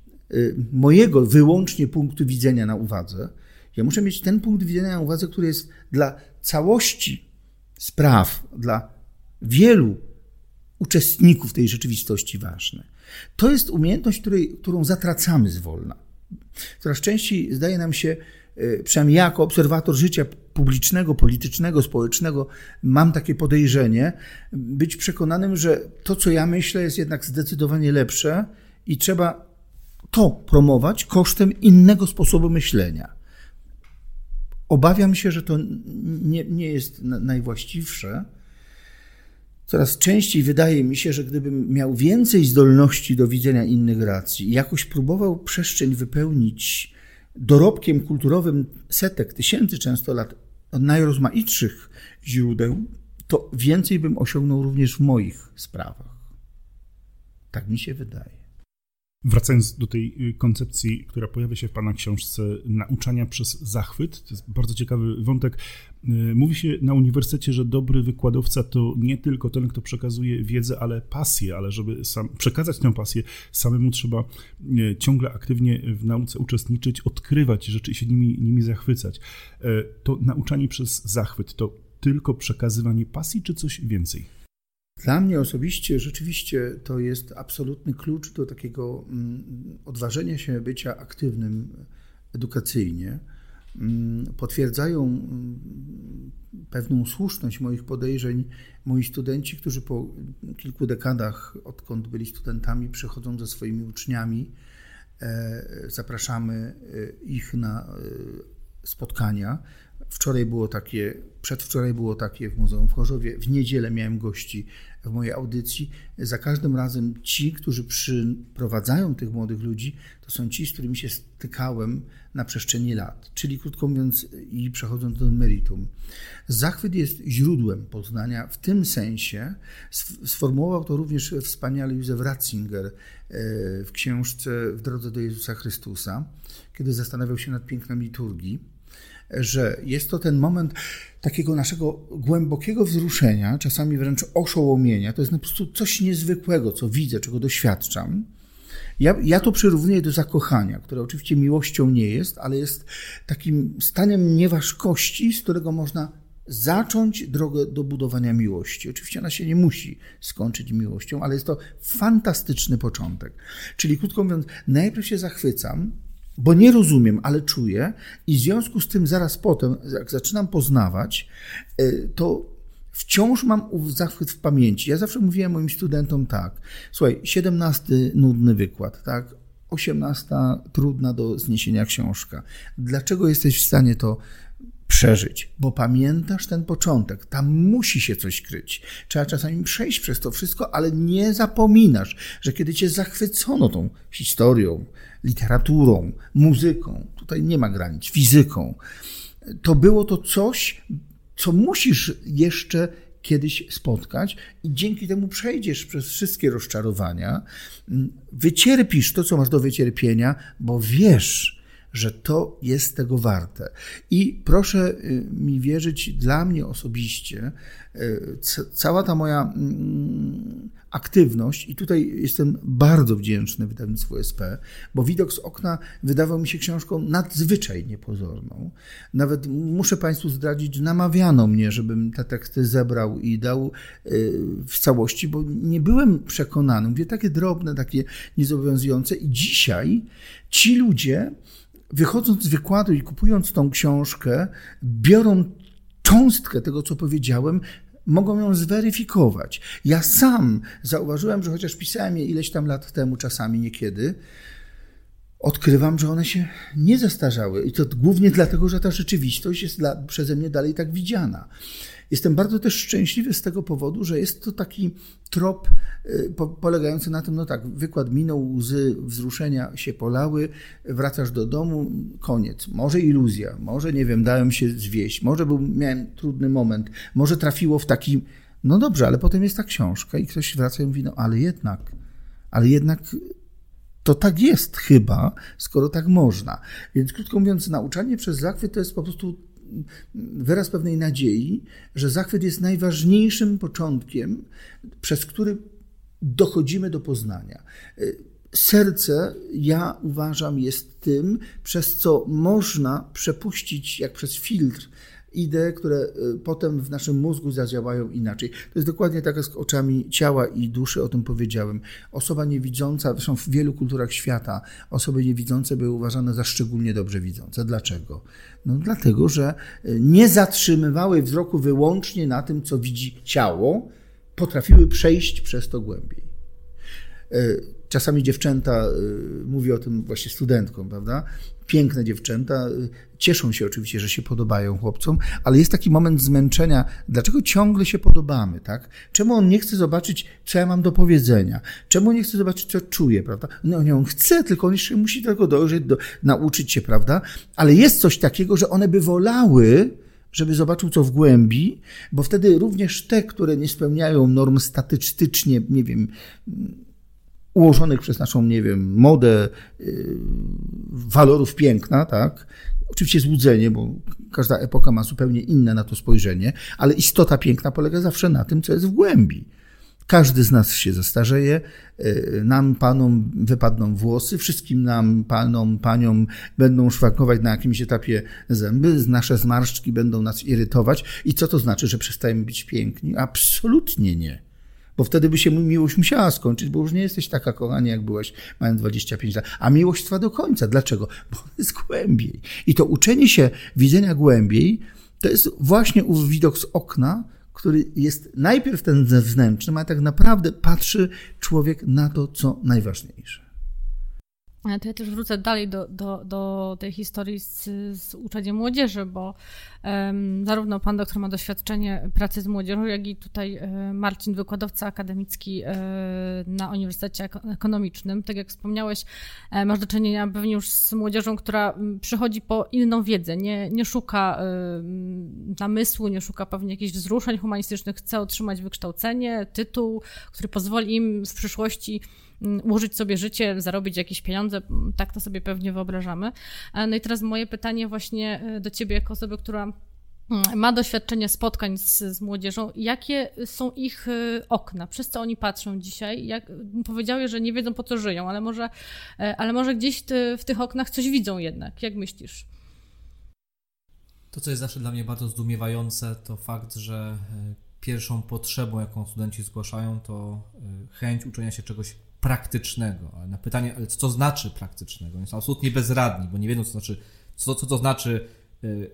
mojego wyłącznie punktu widzenia na uwadze. Ja muszę mieć ten punkt widzenia na uwadze, który jest dla całości spraw, dla wielu uczestników tej rzeczywistości ważne. To jest umiejętność, której, którą zatracamy zwolna. Coraz częściej zdaje nam się, e, przynajmniej ja jako obserwator życia publicznego, politycznego, społecznego, mam takie podejrzenie, być przekonanym, że to, co ja myślę, jest jednak zdecydowanie lepsze i trzeba to promować kosztem innego sposobu myślenia. Obawiam się, że to nie, nie jest najwłaściwsze. Coraz częściej wydaje mi się, że gdybym miał więcej zdolności do widzenia innych racji i jakoś próbował przestrzeń wypełnić dorobkiem kulturowym setek, tysięcy często lat najrozmaitszych źródeł, to więcej bym osiągnął również w moich sprawach. Tak mi się wydaje. Wracając do tej y, koncepcji, która pojawia się w Pana książce, nauczania przez zachwyt, to jest bardzo ciekawy wątek. Y, mówi się na uniwersytecie, że dobry wykładowca to nie tylko ten, kto przekazuje wiedzę, ale pasję, ale żeby sam przekazać tę pasję, samemu trzeba y, ciągle aktywnie w nauce uczestniczyć, odkrywać rzeczy i się nimi, nimi zachwycać. To nauczanie przez zachwyt to tylko przekazywanie pasji, czy coś więcej? Dla mnie osobiście rzeczywiście to jest absolutny klucz do takiego mm, odważenia się bycia aktywnym edukacyjnie. Mm, potwierdzają mm, pewną słuszność moich podejrzeń moi studenci, którzy po kilku dekadach, odkąd byli studentami, przychodzą ze swoimi uczniami. E, zapraszamy e, ich na e, spotkania. Wczoraj było takie, przedwczoraj było takie w Muzeum w Chorzowie. W niedzielę miałem gości w mojej audycji. Za każdym razem ci, którzy przyprowadzają tych młodych ludzi, to są ci, z którymi się stykałem na przestrzeni lat. Czyli krótko mówiąc, i przechodząc do meritum. Zachwyt jest źródłem poznania w tym sensie. Sformułował to również wspaniale Józef Ratzinger e, w książce W drodze do Jezusa Chrystusa, kiedy zastanawiał się nad pięknem liturgii że jest to ten moment takiego naszego głębokiego wzruszenia, czasami wręcz oszołomienia. To jest po prostu coś niezwykłego, co widzę, czego doświadczam. Ja, ja to przyrównuję do zakochania, które oczywiście miłością nie jest, ale jest takim stanem nieważkości, z którego można zacząć drogę do budowania miłości. Oczywiście ona się nie musi skończyć miłością, ale jest to fantastyczny początek. Czyli krótko mówiąc, najpierw się zachwycam, bo nie rozumiem, ale czuję, i w związku z tym zaraz potem, jak zaczynam poznawać, y, to wciąż mam zachwyt w pamięci. Ja zawsze mówiłem moim studentom tak: słuchaj, 17 nudny wykład, tak? 18 trudna do zniesienia książka. Dlaczego jesteś w stanie to przeżyć, bo pamiętasz ten początek. Tam musi się coś kryć. Trzeba czasami przejść przez to wszystko, ale nie zapominasz, że kiedy cię zachwycono tą historią, literaturą, muzyką, tutaj nie ma granic, fizyką, to było to coś, co musisz jeszcze kiedyś spotkać i dzięki temu przejdziesz przez wszystkie rozczarowania, wycierpisz to, co masz do wycierpienia, bo wiesz, że to jest tego warte. I proszę y, mi wierzyć, dla mnie osobiście, y, cała ta moja mm, aktywność, i tutaj jestem bardzo wdzięczny wydawnictwu SP, bo widok z okna wydawał mi się książką nadzwyczaj niepozorną. Nawet muszę Państwu zdradzić, że namawiano mnie, żebym te teksty zebrał i dał y, w całości, bo nie byłem przekonany. Mówię, takie drobne, takie niezobowiązujące. I dzisiaj ci ludzie, wychodząc z wykładu i kupując tą książkę, biorą cząstkę tego, co powiedziałem, mogą ją zweryfikować. Ja sam zauważyłem, że chociaż pisałem je ileś tam lat temu, czasami niekiedy, odkrywam, że one się nie zestarzały. I to głównie dlatego, że ta rzeczywistość jest dla, przeze mnie dalej tak widziana. Jestem bardzo też szczęśliwy z tego powodu, że jest to taki trop y, polegający na tym, no tak, wykład minął, łzy wzruszenia się polały, wracasz do domu, koniec. Może iluzja, może nie wiem, dałem się zwieść, może był, miałem trudny moment, może trafiło w taki, no dobrze, ale potem jest ta książka i ktoś wraca i mówi, no ale jednak, ale jednak to tak jest chyba, skoro tak można. Więc krótko mówiąc, nauczanie przez zachwyt to jest po prostu wyraz pewnej nadziei, że zachwyt jest najważniejszym początkiem, przez który dochodzimy do poznania. Serce, ja uważam, jest tym, przez co można przepuścić, jak przez filtr, idee, które y, potem w naszym mózgu zadziałają inaczej. To jest dokładnie tak jak z oczami ciała i duszy, o tym powiedziałem. Osoba niewidząca, zresztą w wielu kulturach świata, osoby niewidzące były uważane za szczególnie dobrze widzące. Dlaczego? No dlatego, że y, nie zatrzymywały wzroku wyłącznie na tym, co widzi ciało, potrafiły przejść przez to głębiej. Y, czasami dziewczęta, mówię o tym właśnie studentkom, prawda? Piękne dziewczęta, cieszą się oczywiście, że się podobają chłopcom, ale jest taki moment zmęczenia. Dlaczego ciągle się podobamy, tak? Czemu on nie chce zobaczyć, co ja mam do powiedzenia? Czemu nie chce zobaczyć, co czuję, prawda? No nie, on chce, tylko on jeszcze musi tego dojrzeć, do, nauczyć się, prawda? Ale jest coś takiego, że one by wolały, żeby zobaczył, co w głębi, bo wtedy również te, które nie spełniają norm statystycznie, nie wiem, ułożonych przez naszą, nie wiem, modę y, walorów piękna, tak? Oczywiście złudzenie, bo każda epoka ma zupełnie inne na to spojrzenie, ale istota piękna polega zawsze na tym, co jest w głębi. Każdy z nas się zestarzeje, y, nam, panom wypadną włosy, wszystkim nam, panom, paniom będą szwankować na jakimś etapie zęby, nasze zmarszczki będą nas irytować. I co to znaczy, że przestajemy być piękni? Absolutnie nie bo wtedy by się miłość musiała skończyć, bo już nie jesteś taka kochanie, jak byłaś mając 25 lat. A miłość trwa do końca. Dlaczego? Bo jest głębiej. I to uczenie się widzenia głębiej, to jest właśnie ów widok z okna, który jest najpierw ten zewnętrzny, a tak naprawdę patrzy człowiek na to, co najważniejsze. To ja też wrócę dalej do, do, do tej historii z, z uczeniem młodzieży, bo zarówno pan doktor ma doświadczenie pracy z młodzieżą, jak i tutaj e, Marcin, wykładowca akademicki e, na Uniwersytecie Ekonomicznym. Tak jak wspomniałeś, e, masz do czynienia pewnie już z młodzieżą, która przychodzi po inną wiedzę, nie, nie szuka namysłu, nie szuka pewnie jakichś wzruszeń humanistycznych, chce otrzymać wykształcenie, tytuł, który pozwoli im w przyszłości ułożyć sobie życie, zarobić jakieś pieniądze, tak to sobie pewnie wyobrażamy. No i teraz moje pytanie właśnie do ciebie, jako osoby, która ma doświadczenie spotkań z, z, młodzieżą. Jakie są ich e, okna? Przez co oni patrzą dzisiaj? Jak, powiedziały, że nie wiedzą po co żyją, ale może, e, ale może gdzieś ty, w tych oknach coś widzą jednak. Jak myślisz? To, co jest zawsze dla mnie bardzo zdumiewające, to fakt, że pierwszą potrzebą, jaką studenci zgłaszają, to chęć uczenia się czegoś praktycznego. Ale na pytanie, ale co to znaczy praktycznego? Oni są absolutnie bezradni, bo nie wiedzą, co, znaczy, co, co to znaczy y,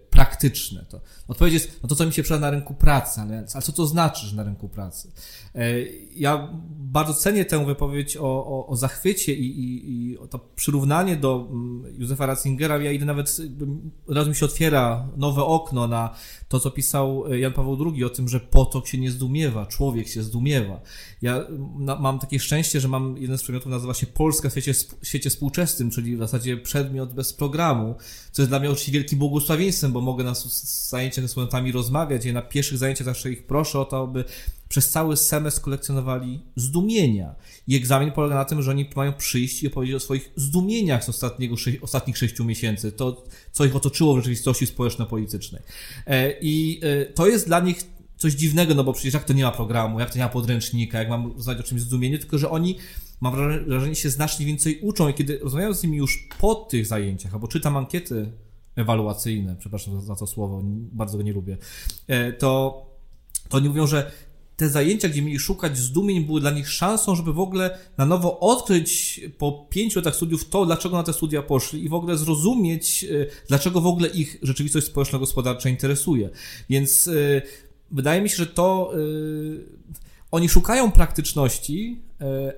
praktyczne. To odpowiedź jest, no to co mi się przyda na rynku pracy, ale, ale co to znaczy, że na rynku pracy? E, ja bardzo cenię tę wypowiedź o, o, o zachwycie i, i, i to przyrównanie do mm, Józefa Ratzingera. Ja idę nawet, raz mi się otwiera nowe okno na to, co pisał e, Jan Paweł II o tym, że potok się nie zdumiewa, człowiek się zdumiewa. Ja mam takie szczęście, że mam jeden z przedmiotów, nazywa się Polska w świecie, w świecie współczesnym, czyli w zasadzie przedmiot bez programu, co jest dla mnie oczywiście wielkim błogosławieństwem, bo mogę na zajęciach ze studentami rozmawiać. Ja na pierwszych zajęciach zawsze ich proszę o to, aby przez cały semestr kolekcjonowali zdumienia. I egzamin polega na tym, że oni mają przyjść i opowiedzieć o swoich zdumieniach z ostatniego, ostatnich sześciu miesięcy, to, co ich otoczyło w rzeczywistości społeczno-politycznej. E, I e, to jest dla nich coś dziwnego, no bo przecież jak to nie ma programu, jak to nie ma podręcznika, jak mam znać o czymś zdumieniu, tylko że oni, mam wrażenie, się znacznie więcej uczą i kiedy rozmawiam z nimi już po tych zajęciach, albo czytam ankiety ewaluacyjne, przepraszam za, za to słowo, bardzo go nie lubię, e, to, to oni mówią, że te zajęcia, gdzie mieli szukać zdumień, były dla nich szansą, żeby w ogóle na nowo odkryć po pięciu latach studiów to, dlaczego na te studia poszli i w ogóle zrozumieć, e, dlaczego w ogóle ich rzeczywistość społeczno-gospodarcza interesuje. Więc e, wydaje mi się, że to e, oni szukają praktyczności,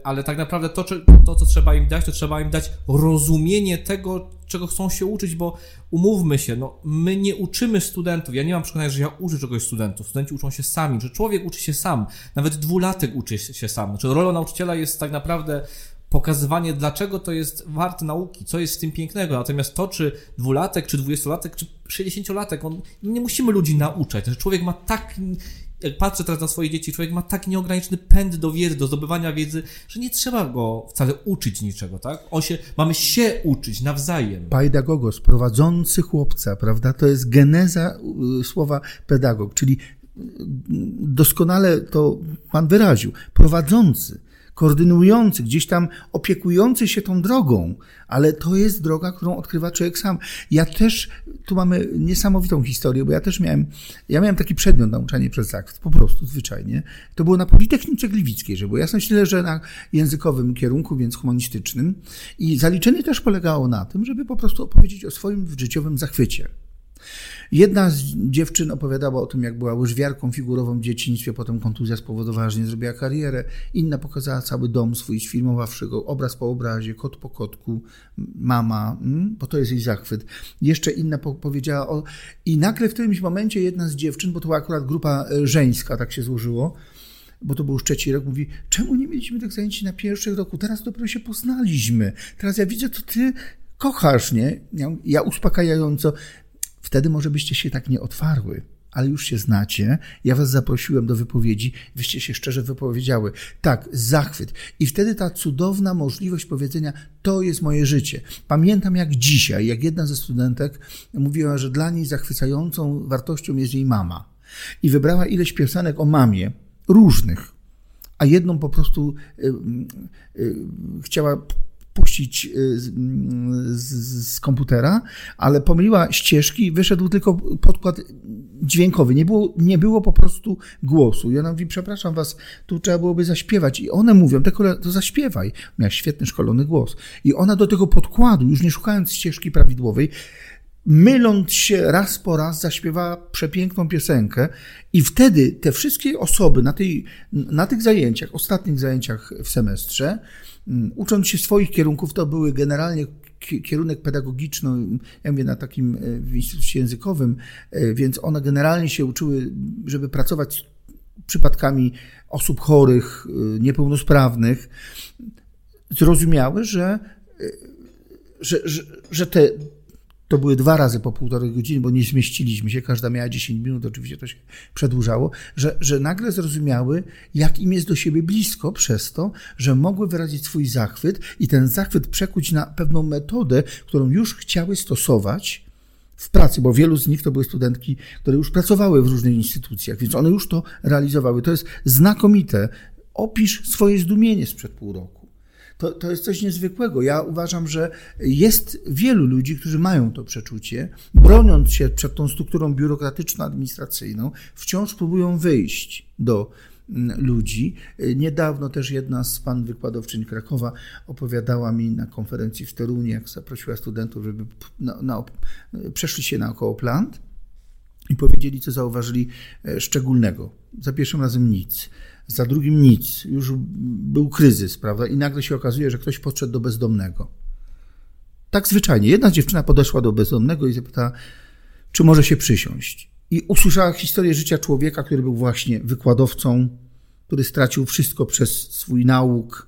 ale tak naprawdę to, to, co trzeba im dać, to trzeba im dać rozumienie tego, czego chcą się uczyć, bo umówmy się, no, my nie uczymy studentów. Ja nie mam przekonania, że ja uczę czegoś studentów. Studenci uczą się sami, że człowiek uczy się sam. Nawet dwulatek uczy się sam. Znaczy, rolą nauczyciela jest tak naprawdę pokazywanie, dlaczego to jest warte nauki, co jest w tym pięknego. Natomiast to, czy dwulatek, czy dwudziestolatek, czy sześćdziesięciolatek, on, nie musimy ludzi nauczać. Znaczy, człowiek ma tak patrzę teraz na swoje dzieci, człowiek ma tak nieograniczony pęd do wiedzy, do zdobywania wiedzy, że nie trzeba go wcale uczyć niczego, tak? On się, mamy się uczyć nawzajem. Pedagogos, prowadzący chłopca, prawda? To jest geneza y, słowa pedagog, czyli y, doskonale to pan wyraził. Prowadzący koordynujący, gdzieś tam opiekujący się tą drogą, ale to jest droga, którą odkrywa człowiek sam. Ja też, tu mamy niesamowitą historię, bo ja też miałem, ja miałem taki przedmiot nauczanie przez zachwyt, po prostu, zwyczajnie. To było na Politechnice Gliwickiej, że było jasno źle, że na językowym kierunku, więc humanistycznym. I zaliczenie też polegało na tym, żeby po prostu opowiedzieć o swoim życiowym zachwycie. Jedna z dziewczyn opowiadała o tym, jak była łyżwiarką figurową w dzieciństwie, potem kontuzja spowodowała, że nie zrobiła karierę. Inna pokazała cały dom swój, sfilmowawszy go, obraz po obrazie, kot po kotku, mama, mm, bo to jest jej zachwyt. Jeszcze inna powiedziała o... I nagle w którymś momencie jedna z dziewczyn, bo to była akurat grupa e, żeńska, tak się złożyło, bo to był już trzeci rok, mówi, czemu nie mieliśmy tych zajęć na pierwszych roku? Teraz dopiero się poznaliśmy. Teraz ja widzę, to ty kochasz, nie? Ja uspokajająco, Wtedy może byście się tak nie otwarły, ale już się znacie. Ja was zaprosiłem do wypowiedzi, wyście się szczerze wypowiedziały. Tak, zachwyt. I wtedy ta cudowna możliwość powiedzenia, to jest moje życie. Pamiętam jak dzisiaj, jak jedna ze studentek mówiła, że dla niej zachwycającą wartością jest jej mama. I wybrała ileś piosenek o mamie, różnych, a jedną po prostu chciała puścić y, z, z, komputera, ale pomyliła ścieżki wyszedł tylko podkład dźwiękowy. Nie było, nie było po prostu głosu. I ona mówi, przepraszam was, tu trzeba byłoby zaśpiewać. I one mówią, to, to zaśpiewaj. Miała świetny, szkolony głos. I ona do tego podkładu, już nie szukając ścieżki prawidłowej, myląc się raz po raz, zaśpiewała przepiękną piosenkę i wtedy te wszystkie osoby na, tej, na tych zajęciach, ostatnich zajęciach w semestrze, ucząc się swoich kierunków, to były generalnie kierunek pedagogiczny, ja mówię na takim e, w instytucie językowym, e, więc one generalnie się uczyły, żeby pracować z przypadkami osób chorych, e, niepełnosprawnych, zrozumiały, że, że, że, że te to były dwa razy po półtorej godziny, bo nie zmieściliśmy się, każda miała 10 minut, oczywiście to się przedłużało, że, że nagle zrozumiały, jak im jest do siebie blisko przez to, że mogły wyrazić swój zachwyt i ten zachwyt przekuć na pewną metodę, którą już chciały stosować w pracy, bo wielu z nich to były studentki, które już pracowały w różnych instytucjach, więc one już to realizowały. To jest znakomite. Opisz swoje zdumienie sprzed pół roku to, to jest coś niezwykłego. Ja uważam, że jest wielu ludzi, którzy mają to przeczucie, broniąc się przed tą strukturą biurokratyczno-administracyjną, wciąż próbują wyjść do mm, ludzi. Niedawno też jedna z pan wykładowczyń Krakowa opowiadała mi na konferencji w Toruniu, jak zaprosiła studentów, żeby na, na, przeszli się naokoło plant i powiedzieli, co zauważyli e, szczególnego. Za pierwszym razem nic za drugim nic. Już był kryzys, prawda? I nagle się okazuje, że ktoś podszedł do bezdomnego. Tak zwyczajnie. Jedna dziewczyna podeszła do bezdomnego i zapytała, czy może się przysiąść. I usłyszała historię życia człowieka, który był właśnie wykładowcą, który stracił wszystko przez swój nauk,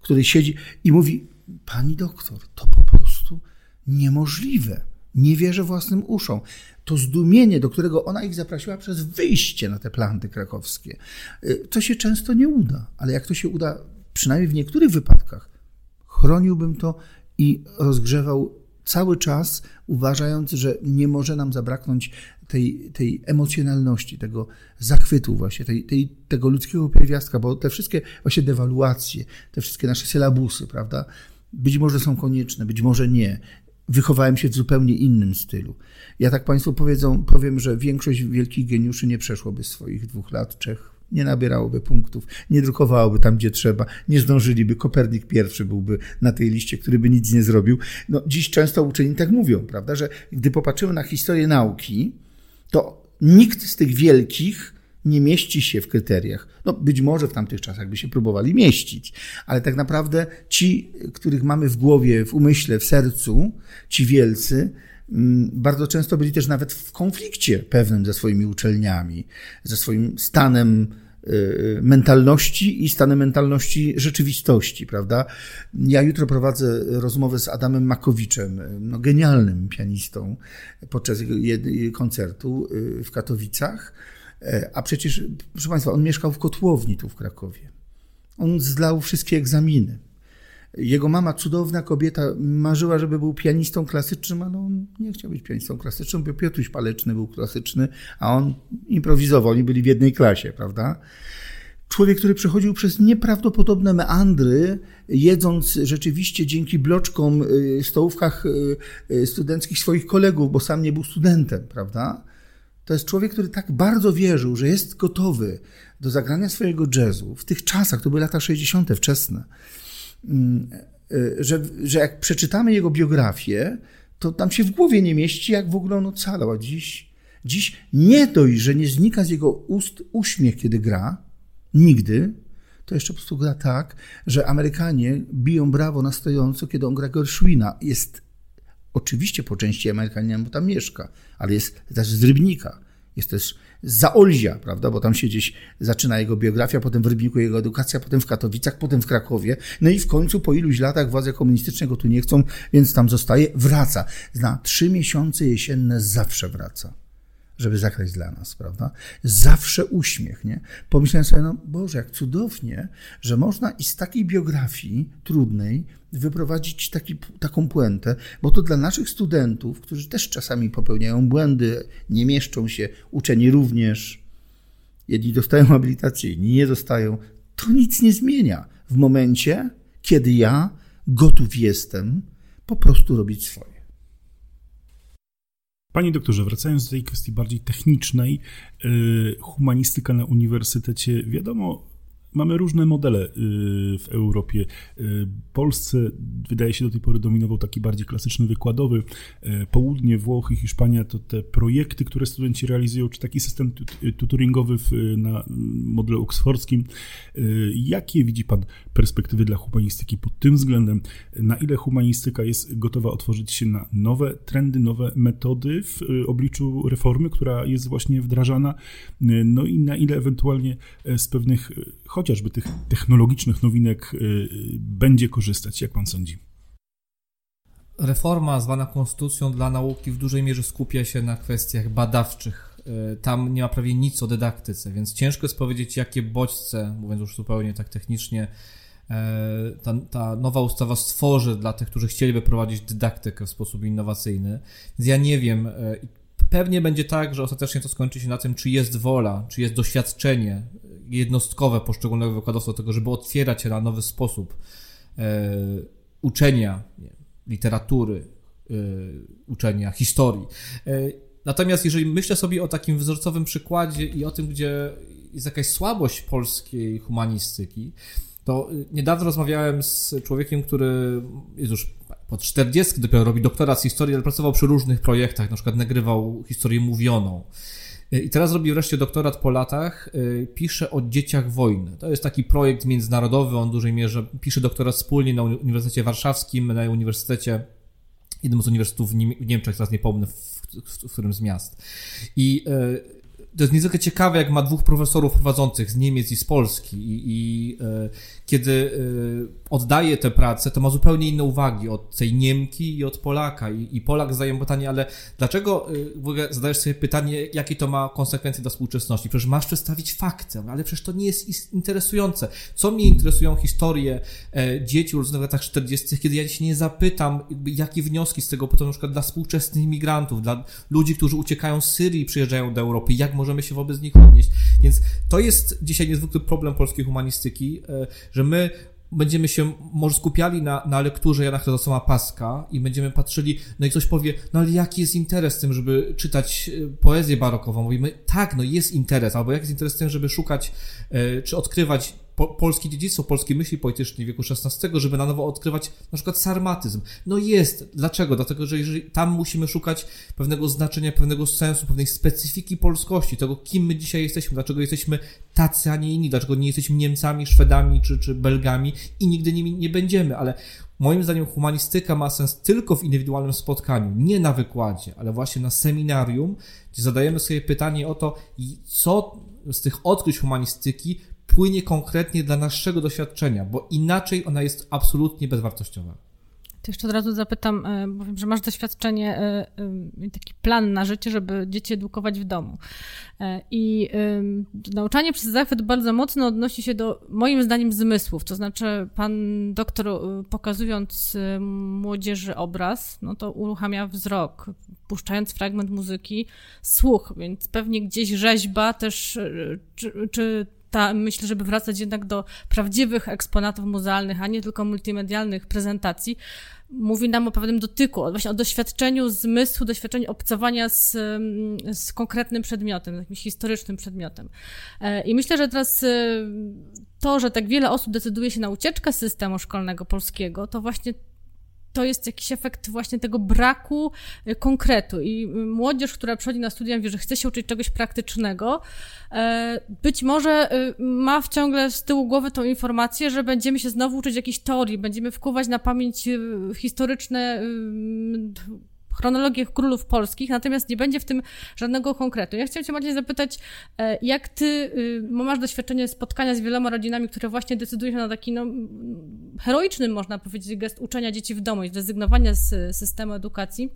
który siedzi i mówi: Pani doktor, to po prostu niemożliwe. Nie wierzę własnym uszom. To zdumienie, do którego ona ich zaprosiła przez wyjście na te planty krakowskie, y, to się często nie uda, ale jak to się uda, przynajmniej w niektórych wypadkach, chroniłbym to i rozgrzewał cały czas, uważając, że nie może nam zabraknąć tej, tej emocjonalności, tego zachwytu właśnie, tej, tej, tego ludzkiego pierwiastka, bo te wszystkie właśnie dewaluacje, te wszystkie nasze sylabusy, prawda, być może są konieczne, być może nie wychowałem się w zupełnie innym stylu. Ja tak Państwu powiedzą, powiem, że większość wielkich geniuszy nie przeszłoby swoich dwóch lat, trzech, nie nabierałoby punktów, nie drukowałoby tam, gdzie trzeba, nie zdążyliby. Kopernik pierwszy byłby na tej liście, który by nic nie zrobił. No, dziś często uczeni tak mówią, prawda, że gdy popatrzymy na historię nauki, to nikt z tych wielkich nie mieści się w kryteriach. No, być może w tamtych czasach by się próbowali mieścić, ale tak naprawdę ci, których mamy w głowie, w umyśle, w sercu, ci wielcy, mm, bardzo często byli też nawet w konflikcie pewnym ze swoimi uczelniami, ze swoim stanem y, mentalności i stanem mentalności rzeczywistości, prawda? Ja jutro prowadzę rozmowę z Adamem Makowiczem, no, genialnym pianistą podczas koncertu y, w Katowicach a przecież, proszę Państwa, on mieszkał w kotłowni tu w Krakowie. On zlał wszystkie egzaminy. Jego mama, cudowna kobieta, marzyła, żeby był pianistą klasycznym, ale on nie chciał być pianistą klasycznym, bo Piotruś Paleczny był klasyczny, a on improwizował, oni byli w jednej klasie, prawda? Człowiek, który przechodził przez nieprawdopodobne meandry, jedząc rzeczywiście dzięki bloczkom, y, stołówkach y, y, studenckich swoich kolegów, bo sam nie był studentem, prawda? To jest człowiek, który tak bardzo wierzył, że jest gotowy do zagrania swojego jazzu w tych czasach, to były lata 60. wczesne, mm, że, że jak przeczytamy jego biografię, to tam się w głowie nie mieści, jak w ogóle on ocalał. A dziś, dziś nie dość, że nie znika z jego ust uśmiech, kiedy gra, nigdy, to jeszcze po prostu gra tak, że Amerykanie biją brawo na stojąco, kiedy on gra Gershwina. Jest oczywiście po części Amerykaninem, bo tam mieszka, ale jest też z Rybnika. Jest też z Zaolzia, prawda, bo tam się gdzieś zaczyna jego biografia, potem w Rybniku jego edukacja, potem w Katowicach, potem w Krakowie. No i w końcu po iluś latach władze komunistyczne go tu nie chcą, więc tam zostaje, wraca. Na trzy miesiące jesienne zawsze wraca żeby zagrać dla nas, prawda? Zawsze uśmiech, nie? Pomyślałem sobie, no Boże, jak cudownie, że można i z takiej biografii trudnej wyprowadzić taki, taką puentę, bo to dla naszych studentów, którzy też czasami popełniają błędy, nie mieszczą się, uczeni również, jedni dostają habilitację, inni nie dostają, to nic nie zmienia w momencie, kiedy ja gotów jestem po prostu robić swoje. Panie doktorze, wracając do tej kwestii bardziej technicznej, y, humanistyka na uniwersytecie, wiadomo, Mamy różne modele y, w Europie. W y, Polsce wydaje się do tej pory dominował taki bardziej klasyczny wykładowy. Południe, Włochy, Hiszpania to te projekty, które studenci realizują, czy taki system tutoringowy na modelu oksfordzkim. Jakie widzi Pan perspektywy dla humanistyki pod tym względem? Na ile humanistyka jest gotowa otworzyć się na nowe trendy, nowe metody w obliczu reformy, która jest właśnie wdrażana? No i na ile ewentualnie z pewnych chociażby tych technologicznych nowinek y, będzie korzystać, jak pan sądzi? Reforma zwana konstytucją dla nauki w dużej mierze skupia się na kwestiach badawczych. Y, tam nie ma prawie nic o dydaktyce, więc ciężko jest powiedzieć, jakie bodźce, mówiąc już zupełnie tak technicznie, e, ta, ta, nowa ustawa stworzy dla tych, którzy chcieliby prowadzić dydaktykę w sposób innowacyjny. Więc ja nie wiem. E, pewnie będzie tak, że ostatecznie to skończy się na tym, czy jest wola, czy jest doświadczenie jednostkowe poszczególnego wykładowców do tego, żeby otwierać się na nowy sposób e, uczenia literatury, e, uczenia historii. E, natomiast jeżeli myślę sobie o takim wzorcowym przykładzie i o tym, gdzie jest jakaś słabość polskiej humanistyki, to niedawno rozmawiałem z człowiekiem, który jest już pod 40 dopiero robi doktorat z historii, ale pracował przy różnych projektach, na przykład nagrywał historię mówioną. Y, I teraz robi wreszcie doktorat po latach, y, pisze o dzieciach wojny. To jest taki projekt międzynarodowy, on w dużej mierze pisze doktorat wspólnie na Uniwersytecie Warszawskim, na Uniwersytecie, jednym z uniwersytetów w Niemczech, teraz nie pomnę w, w, w którym z miast. I y, to jest niezwykle ciekawe, jak ma dwóch profesorów prowadzących z Niemiec i z Polski i, i e, kiedy e, oddaje tę pracę, to ma zupełnie inne uwagi od tej Niemki i od Polaka i, Polak zadaje pytanie, ale dlaczego e, w ogóle zadajesz sobie pytanie, jakie to ma konsekwencje dla współczesności? Przecież masz przedstawić fakty, ale przecież to nie jest interesujące. Co mnie interesują historie e, dzieci urodzonych w latach 40., kiedy ja się nie zapytam, jakie wnioski z tego potem na przykład dla współczesnych imigrantów, dla ludzi, którzy uciekają z Syrii i przyjeżdżają do Europy, jak możemy się wobec nich odnieść. Więc to jest dzisiaj niezwykły problem polskiej humanistyki, e, że my będziemy się może skupiali na, na lekturze Jana Chrysostoma Paska i będziemy patrzyli, no i ktoś powie, no ale jaki jest interes tym, żeby czytać e, poezję barokową? Mówimy, tak, no jest interes, albo jaki jest interes tym, żeby szukać, e, czy odkrywać po, polskie dziedzictwo, polskiej myśli politycznej wieku XVI, żeby na nowo odkrywać na przykład sarmatyzm. No jest. Dlaczego? Dlatego, że jeżeli tam musimy szukać pewnego znaczenia, pewnego sensu, pewnej specyfiki polskości, tego, kim my dzisiaj jesteśmy, dlaczego jesteśmy tacy, a nie inni, dlaczego nie jesteśmy Niemcami, Szwedami czy, czy Belgami i nigdy nimi nie będziemy, ale Moim zdaniem humanistyka ma sens tylko w indywidualnym spotkaniu, nie na wykładzie, ale właśnie na seminarium, gdzie zadajemy sobie pytanie o to, co z tych odkryć humanistyki płynie konkretnie dla naszego doświadczenia, bo inaczej ona jest absolutnie bezwartościowa. To jeszcze od razu zapytam, e, bo wiem, że masz doświadczenie, e, e, taki plan na życie, żeby dzieci edukować w domu. I nauczanie przez zachwyt bardzo mocno odnosi się do, moim zdaniem, zmysłów. To znaczy, pan doktor pokazując młodzieży obraz, no to uruchamia wzrok, puszczając fragment muzyki, słuch, więc pewnie gdzieś rzeźba też, czy, czy ta myśl, żeby wracać jednak do prawdziwych eksponatów muzealnych, a nie tylko multimedialnych prezentacji, mówi nam o pewnym dotyku, właśnie o doświadczeniu zmysłu, doświadczeniu obcowania z, z konkretnym przedmiotem, jakimś historycznym przedmiotem. E, I myślę, że teraz e, to, że tak wiele osób decyduje się na ucieczkę systemu szkolnego polskiego, to właśnie to jest jakiś efekt właśnie tego braku y, konkretu. I y, młodzież, która przychodzi na studia, mówi, że chce się uczyć czegoś praktycznego, e, być może y, ma w ciągle z tyłu głowy tą informację, że będziemy się znowu uczyć jakiejś teorii, będziemy wkuwać na pamięć historyczne chronologię królów polskich, natomiast nie będzie w tym żadnego konkretu. Ja chciałam Cię Maciej zapytać, e, jak Ty y, masz doświadczenie spotkania z wieloma rodzinami, które właśnie decydują się na taki no, heroiczny, można powiedzieć, gest uczenia dzieci w domu i zrezygnowania z systemu edukacji.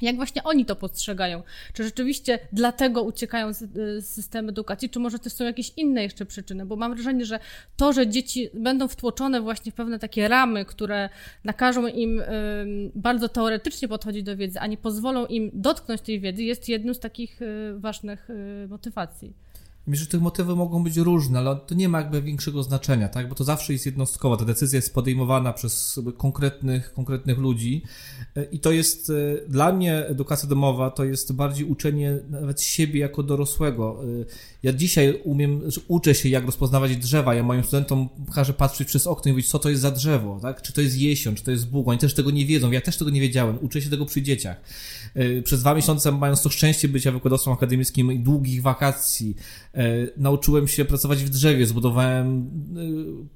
Jak właśnie oni to postrzegają? Czy rzeczywiście dlatego uciekają z, z systemu edukacji, czy może też są jakieś inne jeszcze przyczyny? Bo mam wrażenie, że to, że dzieci będą wtłoczone właśnie w pewne takie ramy, które nakażą im y, bardzo teoretycznie podchodzić do wiedzy, a nie pozwolą im dotknąć tej wiedzy, jest jedną z takich y, ważnych y, motywacji. Myślę, że te motywy mogą być różne, ale to nie ma jakby większego znaczenia, tak? Bo to zawsze jest jednostkowa. Ta decyzja jest podejmowana przez konkretnych, konkretnych ludzi i to jest e, dla mnie edukacja domowa to jest bardziej uczenie nawet siebie jako dorosłego. E, ja dzisiaj umiem, uczę się jak rozpoznawać drzewa. Ja moim studentom każę patrzeć przez okno i mówić, co to jest za drzewo, tak? Czy to jest jesion, czy to jest Bóg. Oni też tego nie wiedzą. Ja też tego nie wiedziałem. Uczę się tego przy dzieciach. E, przez dwa miesiące, mając to szczęście bycia wykładowcą akademickim i długich wakacji, nauczyłem się pracować w drzewie, zbudowałem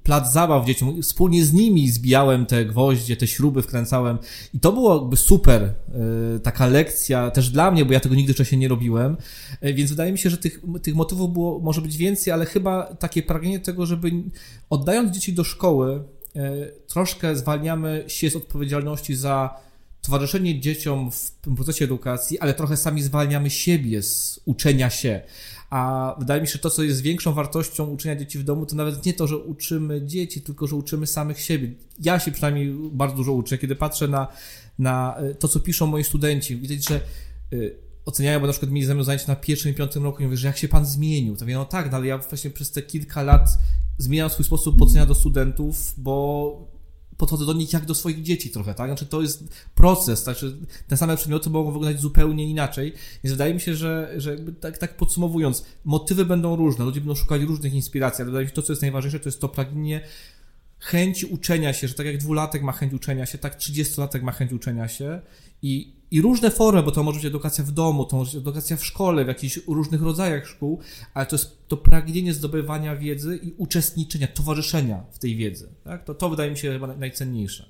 plac zabaw dzieciom. Wspólnie z nimi zbijałem te gwoździe, te śruby wkręcałem i to było jakby super taka lekcja też dla mnie, bo ja tego nigdy wcześniej nie robiłem, więc wydaje mi się, że tych, tych motywów było może być więcej, ale chyba takie pragnienie tego, żeby oddając dzieci do szkoły, e, troszkę zwalniamy się z odpowiedzialności za towarzyszenie dzieciom w procesie edukacji, ale trochę sami zwalniamy siebie z uczenia się. A wydaje mi się, że to, co jest większą wartością uczenia dzieci w domu, to nawet nie to, że uczymy dzieci, tylko że uczymy samych siebie. Ja się przynajmniej bardzo dużo uczę. Kiedy patrzę na, na e, to, co piszą moi studenci, widać, że e, oceniają, bo na przykład mieli ze mną zajęcia na pierwszym i piątym roku i mówię, że jak się pan zmienił? To mówię, no tak, no ale ja właśnie przez te kilka lat zmieniam swój sposób oceniania do studentów, bo podchodzę do nich jak do swoich dzieci trochę, tak? Znaczy to jest proces, znaczy te same przedmioty mogą wyglądać zupełnie inaczej, więc wydaje mi się, że, że tak, tak podsumowując, motywy będą różne, ludzie będą szukali różnych inspiracji, ale wydaje mi się, to co jest najważniejsze, to jest to pragnienie chęci uczenia się, że tak jak dwulatek ma chęć uczenia się, tak trzydziestolatek ma chęć uczenia się i i różne formy, bo to może być edukacja w domu, to może być edukacja w szkole, w jakichś różnych rodzajach szkół, ale to jest to pragnienie zdobywania wiedzy i uczestniczenia, towarzyszenia w tej wiedzy. Tak? To, to wydaje mi się chyba najcenniejsze.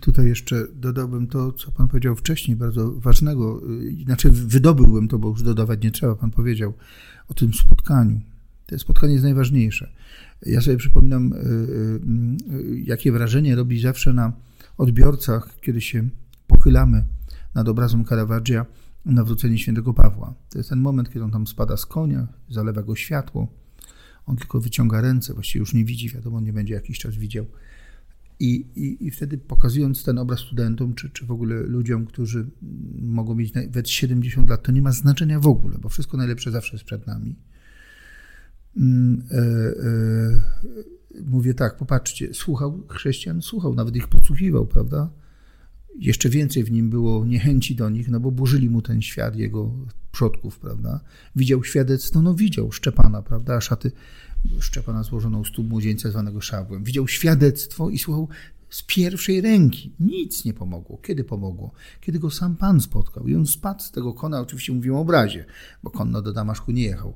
Tutaj jeszcze dodałbym to, co Pan powiedział wcześniej, bardzo ważnego, znaczy wydobyłbym to, bo już dodawać nie trzeba, Pan powiedział o tym spotkaniu. To spotkanie jest najważniejsze. Ja sobie przypominam, y, y, y, jakie wrażenie robi zawsze na odbiorcach, kiedy się pochylamy nad obrazem Caravaggia nawrócenie świętego Pawła. To jest ten moment, kiedy on tam spada z konia, zalewa go światło. On tylko wyciąga ręce, właściwie już nie widzi, wiadomo, nie będzie jakiś czas widział. I, i, I wtedy pokazując ten obraz studentom, czy, czy w ogóle ludziom, którzy mogą mieć nawet 70 lat, to nie ma znaczenia w ogóle, bo wszystko najlepsze zawsze jest przed nami. Mm, e, e, mówię tak, popatrzcie, słuchał chrześcijan, słuchał, nawet ich podsłuchiwał, prawda? Jeszcze więcej w nim było niechęci do nich, no bo burzyli mu ten świat jego przodków, prawda? Widział świadectwo, no widział Szczepana, prawda? Szaty Szczepana złożoną u stóp młodzieńca zwanego Szawłem. Widział świadectwo i słuchał z pierwszej ręki. Nic nie pomogło. Kiedy pomogło? Kiedy go sam Pan spotkał i on spadł z tego kona, oczywiście mówił o obrazie, bo konno do Damaszku nie jechał.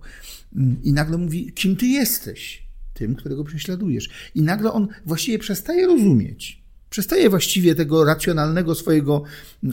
I nagle mówi, kim ty jesteś? Tym, którego prześladujesz. I nagle on właściwie przestaje rozumieć Przestaje właściwie tego racjonalnego swojego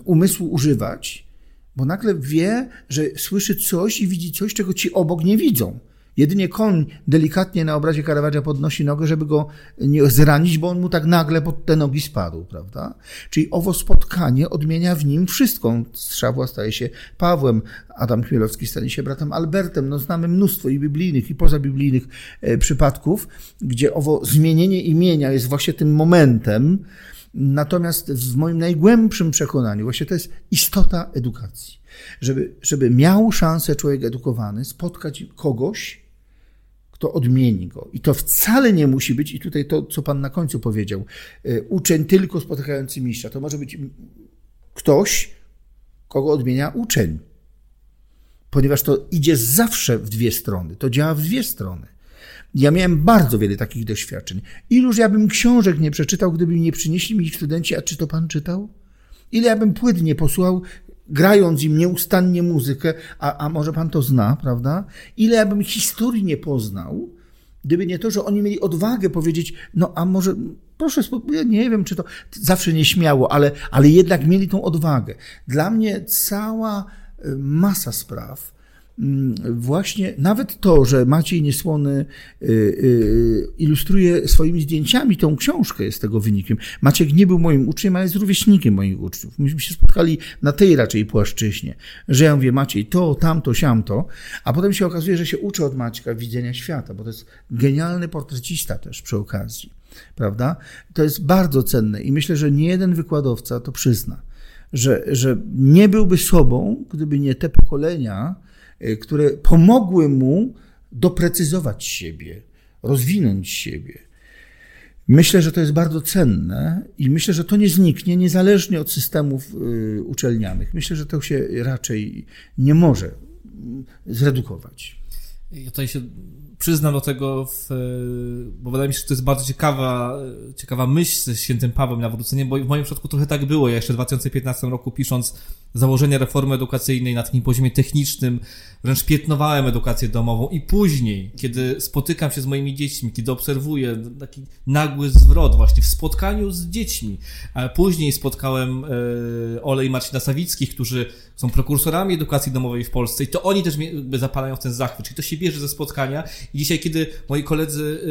umysłu używać, bo nagle wie, że słyszy coś i widzi coś, czego ci obok nie widzą. Jedynie koń delikatnie na obrazie Caravaggia podnosi nogę, żeby go nie zranić, bo on mu tak nagle pod te nogi spadł, prawda? Czyli owo spotkanie odmienia w nim wszystko. Strzawła staje się Pawłem, Adam Chmielowski stanie się bratem Albertem. No znamy mnóstwo i biblijnych, i pozabiblijnych e, przypadków, gdzie owo zmienienie imienia jest właśnie tym momentem, Natomiast w moim najgłębszym przekonaniu, właśnie to jest istota edukacji. Żeby, żeby miał szansę człowiek edukowany spotkać kogoś, kto odmieni go. I to wcale nie musi być, i tutaj to, co Pan na końcu powiedział, y, uczeń tylko spotykający mistrza. To może być ktoś, kogo odmienia uczeń. Ponieważ to idzie zawsze w dwie strony. To działa w dwie strony. Ja miałem bardzo wiele takich doświadczeń. Iluż ja bym książek nie przeczytał, gdyby mi nie przynieśli mi studenci, a czy to pan czytał? Ile ja bym płyt nie posłał, grając im nieustannie muzykę, a, a może pan to zna, prawda? Ile ja bym historii nie poznał, gdyby nie to, że oni mieli odwagę powiedzieć, no a może, proszę, ja nie wiem, czy to zawsze nie śmiało, ale, ale jednak mieli tą odwagę. Dla mnie cała y, masa spraw, właśnie nawet to, że Maciej Niesłony y, y, ilustruje swoimi zdjęciami tą książkę, jest tego wynikiem. Maciek nie był moim uczniem, ale jest rówieśnikiem moich uczniów. Myśmy się spotkali na tej raczej płaszczyźnie, że ja mówię, Maciej, to, tamto, siamto, a potem się okazuje, że się uczę od Maćka widzenia świata, bo to jest genialny portrecista też przy okazji, prawda? To jest bardzo cenne i myślę, że nie jeden wykładowca to przyzna, że, że nie byłby sobą, gdyby nie te pokolenia, które pomogły mu doprecyzować siebie, rozwinąć siebie. Myślę, że to jest bardzo cenne i myślę, że to nie zniknie niezależnie od systemów y, uczelnianych. Myślę, że to się raczej nie może zredukować. Ja tutaj się przyznam do tego, w, bo wydaje mi się, że to jest bardzo ciekawa, ciekawa myśl ze świętym Pawłem nawrócenie, bo w moim przypadku trochę tak było. Ja jeszcze w 2015 roku pisząc założenia reformy edukacyjnej na takim poziomie technicznym, wręcz piętnowałem edukację domową i później, kiedy spotykam się z moimi dziećmi, kiedy obserwuję taki nagły zwrot właśnie w spotkaniu z dziećmi, a później spotkałem e, Ole i Marcina Sawickich, którzy są prekursorami edukacji domowej w Polsce i to oni też mnie zapalają w ten zachwyt, czyli to się bierze ze spotkania. I dzisiaj, kiedy moi koledzy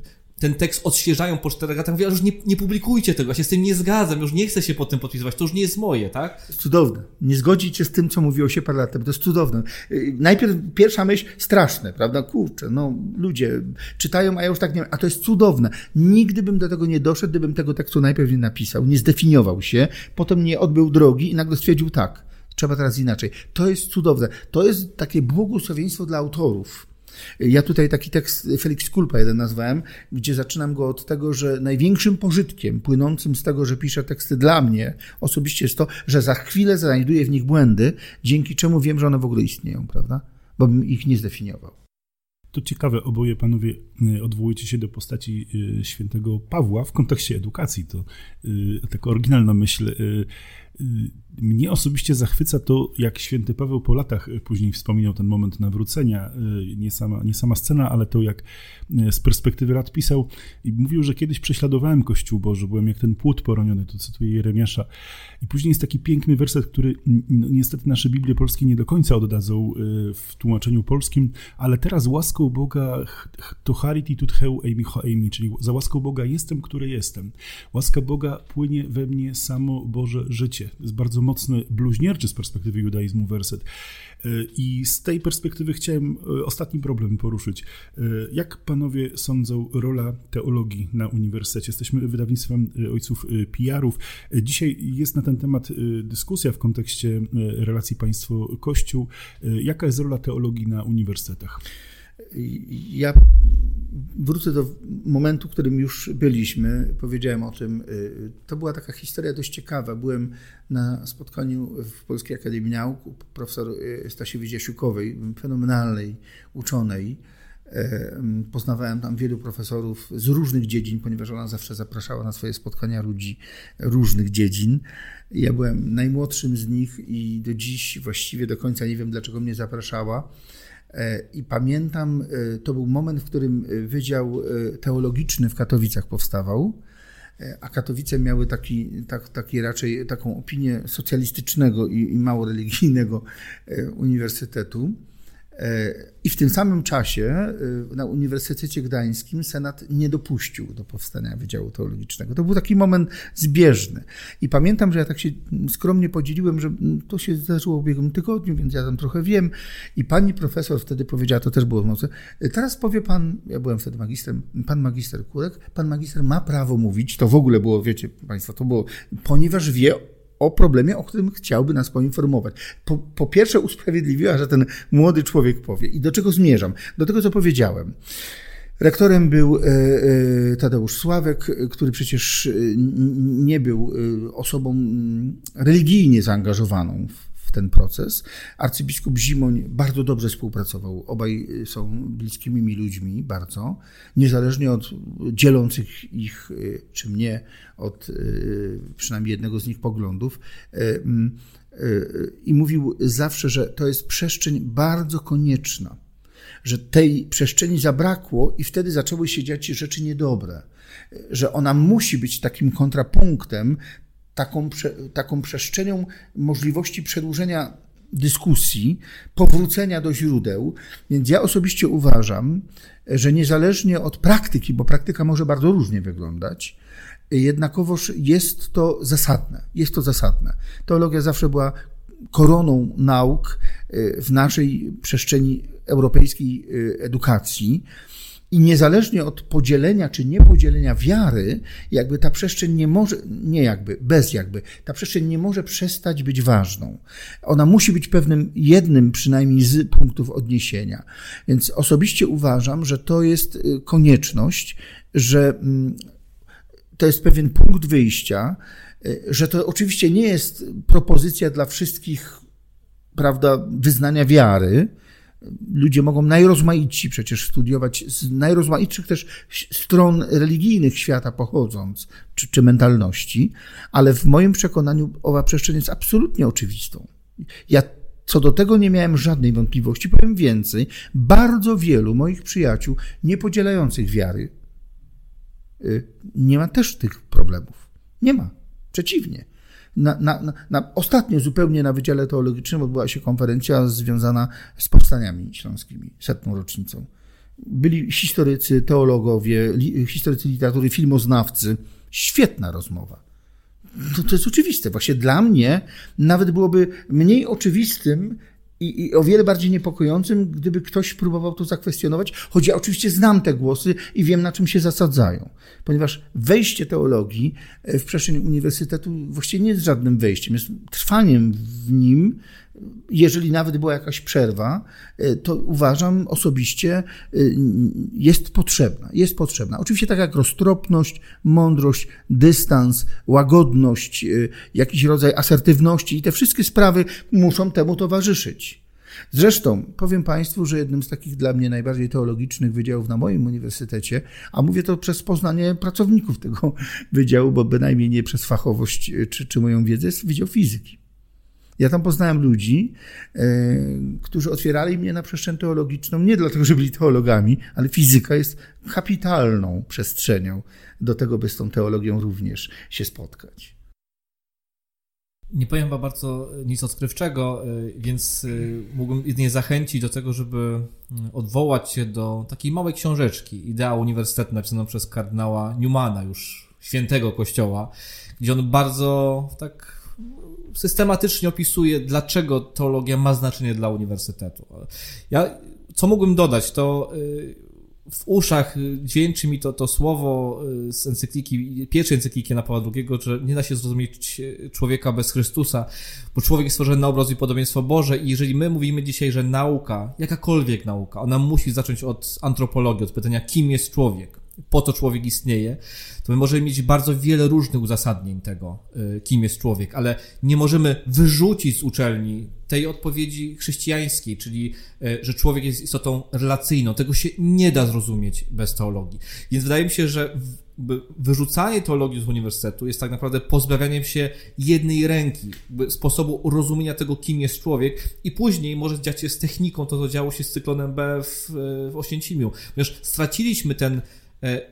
e, ten tekst odświeżają po czterech latach, mówię, już nie, nie publikujcie tego, ja się z tym nie zgadzam, już nie chcę się po tym podpisywać, to już nie jest moje, tak? Cudowne. Nie zgodzić się z tym, co mówiło się parę lat temu, to jest cudowne. Y, najpierw pierwsza myśl, straszne, prawda? Kurczę, no ludzie czytają, a ja już tak nie wiem, a to jest cudowne. Nigdy bym do tego nie doszedł, gdybym tego tekstu najpierw nie napisał, nie zdefiniował się, potem nie odbył drogi i nagle stwierdził tak, trzeba teraz inaczej. To jest cudowne. To jest takie błogosławieństwo dla autorów ja tutaj taki tekst Felix Kulpa jeden nazwałem, gdzie zaczynam go od tego, że największym pożytkiem płynącym z tego, że piszę teksty dla mnie osobiście jest to, że za chwilę znajduję w nich błędy, dzięki czemu wiem, że one w ogóle istnieją, prawda? Bo bym ich nie zdefiniował. To ciekawe, oboje panowie y, odwołujecie się do postaci y, świętego Pawła w kontekście edukacji. To y, taka oryginalna myśl mnie osobiście zachwyca to, jak święty Paweł po latach później wspominał ten moment nawrócenia. Y, nie sama, nie sama scena, ale to, jak y, z perspektywy lat pisał i mówił, że kiedyś prześladowałem Kościół Boży, byłem jak ten płód poroniony, to cytuję Jeremiasza. I później jest taki piękny werset, który no, niestety nasze Biblie polskie nie do końca oddadzą y, w tłumaczeniu polskim, ale teraz łaską Boga to charity tut heu eimi ho eimi, czyli za łaską Boga jestem, który jestem. Łaska Boga płynie we mnie samo Boże życie. To jest bardzo mocny, bluźnierczy z perspektywy judaizmu werset. E, I z tej perspektywy chciałem e, ostatni problem poruszyć. E, jak panowie sądzą rola teologii na uniwersytecie? Jesteśmy wydawnictwem ojców PR-ów. Dzisiaj jest na ten temat dyskusja w kontekście relacji państwo-kościół. Jaka jest rola teologii na uniwersytetach? Ja wrócę do momentu, w którym już byliśmy. Powiedziałem o tym. Y, to była taka historia dość ciekawa. Byłem na spotkaniu w Polskiej Akademii Nauk u profesor y, Stasiewicz Jasiukowej, fenomenalnej uczonej. E, poznawałem tam wielu profesorów z różnych dziedzin, ponieważ ona zawsze zapraszała na swoje spotkania ludzi różnych dziedzin. Ja byłem najmłodszym z nich i do dziś właściwie do końca nie wiem, dlaczego mnie zapraszała I pamiętam, e, to był moment, w którym e, Wydział Teologiczny w Katowicach powstawał, a Katowice miały taki, tak, taki raczej taką opinię socjalistycznego i, i mało religijnego uniwersytetu. I w tym samym czasie y, na Uniwersytecie Gdańskim Senat nie dopuścił do powstania Wydziału Teologicznego. To był taki moment zbieżny. I pamiętam, że ja tak się skromnie podzieliłem, że to się zdarzyło w ubiegłym tygodniu, więc ja tam trochę wiem. I pani profesor wtedy powiedziała, to też było mocne, teraz powie pan, ja byłem wtedy magistrem, pan magister Kurek, pan magister ma prawo mówić, to w ogóle było, wiecie państwo, to było, ponieważ wie o problemie, o którym chciałby nas poinformować. Po, po, pierwsze usprawiedliwiła, że ten młody człowiek powie. I do czego zmierzam? Do tego, co powiedziałem. Rektorem był e, e, Tadeusz Sławek, który przecież nie był osobą religijnie zaangażowaną ten proces. Arcybiskup Zimoń bardzo dobrze współpracował. Obaj są bliskimi mi ludźmi, bardzo. Niezależnie od dzielących ich, czy mnie, od przynajmniej jednego z nich poglądów. I mówił zawsze, że to jest przestrzeń bardzo konieczna że tej przestrzeni zabrakło i wtedy zaczęły się dziać rzeczy niedobre. Że ona musi być takim kontrapunktem, taką, taką przestrzenią możliwości przedłużenia dyskusji, powrócenia do źródeł. Więc ja osobiście uważam, że niezależnie od praktyki, bo praktyka może bardzo różnie wyglądać, jednakowoż jest to zasadne. Jest to zasadne. Teologia zawsze była koroną nauk y, w naszej przestrzeni europejskiej y, edukacji. I niezależnie od podzielenia czy niepodzielenia wiary, jakby ta przestrzeń nie może, nie jakby, bez jakby, ta przestrzeń nie może przestać być ważną. Ona musi być pewnym, jednym przynajmniej z punktów odniesienia. Więc osobiście uważam, że to jest y, konieczność, że mm, to jest pewien punkt wyjścia, y, że to oczywiście nie jest propozycja dla wszystkich, prawda, wyznania wiary, ludzie mogą najrozmaici przecież studiować, z najrozmaitszych też stron religijnych świata pochodząc, czy, czy mentalności, ale w moim przekonaniu owa przestrzeń jest absolutnie oczywistą. Ja co do tego nie miałem żadnej wątpliwości. Powiem więcej, bardzo wielu moich przyjaciół niepodzielających wiary y, nie ma też tych problemów. Nie ma. Przeciwnie na, na, na, ostatnio zupełnie na Wydziale Teologicznym odbyła się konferencja związana z powstaniami śląskimi, setną rocznicą. Byli historycy, teologowie, li, historycy literatury, filmoznawcy. Świetna rozmowa. To, to jest oczywiste. Właśnie dla mnie nawet byłoby mniej oczywistym i, i, o wiele bardziej niepokojącym, gdyby ktoś próbował to zakwestionować, choć ja oczywiście znam te głosy i wiem, na czym się zasadzają. Ponieważ wejście teologii e, w przestrzeń uniwersytetu właściwie nie jest żadnym wejściem, jest trwaniem w nim, jeżeli nawet była jakaś przerwa, e, to uważam osobiście, e, jest potrzebna. Jest potrzebna. Oczywiście tak jak roztropność, mądrość, dystans, łagodność, e, jakiś rodzaj asertywności i te wszystkie sprawy muszą temu towarzyszyć. Zresztą powiem Państwu, że jednym z takich dla mnie najbardziej teologicznych wydziałów na moim uniwersytecie, a mówię to przez poznanie pracowników tego wydziału, bo bynajmniej nie przez fachowość czy, czy moją wiedzę, jest Wydział Fizyki. Ja tam poznałem ludzi, e, którzy otwierali mnie na przestrzeń teologiczną, nie dlatego, że byli teologami, ale fizyka jest kapitalną przestrzenią do tego, by z tą teologią również się spotkać. Nie powiem wam bardzo nic odkrywczego, e, więc e, mógłbym jedynie zachęcić do tego, żeby mm, odwołać się do takiej małej książeczki Idea Uniwersytetu napisaną przez kardynała Newmana, już świętego kościoła, gdzie on bardzo tak systematycznie opisuje, dlaczego teologia ma znaczenie dla uniwersytetu. Ja, co mógłbym dodać, to y, w uszach dźwięczy mi to, to słowo y, z encykliki, pierwszej encykliki na Pawła II, że nie da się zrozumieć człowieka bez Chrystusa, bo człowiek jest stworzony na obraz i podobieństwo Boże i jeżeli my mówimy dzisiaj, że nauka, jakakolwiek nauka, ona musi zacząć od antropologii, od pytania, kim jest człowiek, po co człowiek istnieje, to my możemy mieć bardzo wiele różnych uzasadnień tego, y, kim jest człowiek, ale nie możemy wyrzucić z uczelni tej odpowiedzi chrześcijańskiej, czyli y, że człowiek jest istotą relacyjną. Tego się nie da zrozumieć bez teologii. Więc wydaje mi się, że wyrzucanie teologii z uniwersytetu jest tak naprawdę pozbawianiem się jednej ręki, sposobu rozumienia tego, kim jest człowiek i później może dziać się z techniką to, co działo się z cyklonem B w, w Oświęcimiu. Ponieważ straciliśmy ten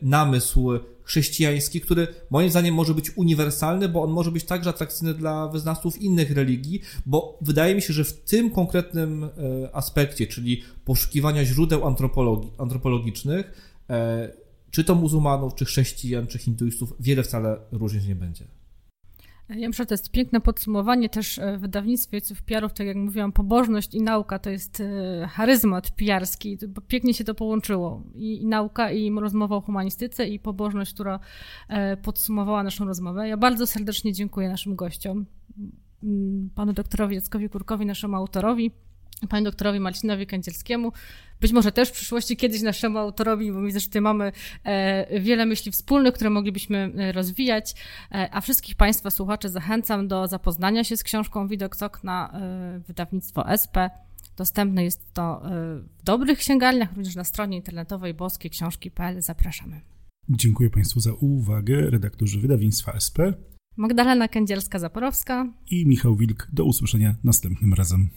namysł chrześcijański, który moim zdaniem może być uniwersalny, bo on może być także atrakcyjny dla wyznawców innych religii, bo wydaje mi się, że w tym konkretnym e, aspekcie, czyli poszukiwania źródeł antropologii, antropologicznych, e, czy to muzułmanów, czy chrześcijan, czy hinduistów, wiele wcale różnic nie będzie. Ja myślę, że to jest piękne podsumowanie też e, w wydawnictwie ojców PR-ów, tak jak mówiłam, pobożność i nauka to jest e, charyzmat pijarski, pięknie się to połączyło. I, I, nauka, i rozmowa o humanistyce, i pobożność, która e, podsumowała naszą rozmowę. Ja bardzo serdecznie dziękuję naszym gościom, panu doktorowi Jackowi Kurkowi, naszemu autorowi, panu doktorowi Marcinowi Kędzielskiemu, być może też w przyszłości kiedyś naszemu autorowi, bo widzę, że tutaj mamy e, wiele myśli wspólnych, które moglibyśmy e, rozwijać, e, a wszystkich Państwa słuchaczy zachęcam do zapoznania się z książką Widok z okna wydawnictwo SP. Dostępne jest to w dobrych księgarniach, również na stronie internetowej boskieksiążki.pl. Zapraszamy. Dziękuję Państwu za uwagę. Redaktorzy wydawnictwa SP. Magdalena Kędzielska-Zaporowska i Michał Wilk. Do usłyszenia następnym razem.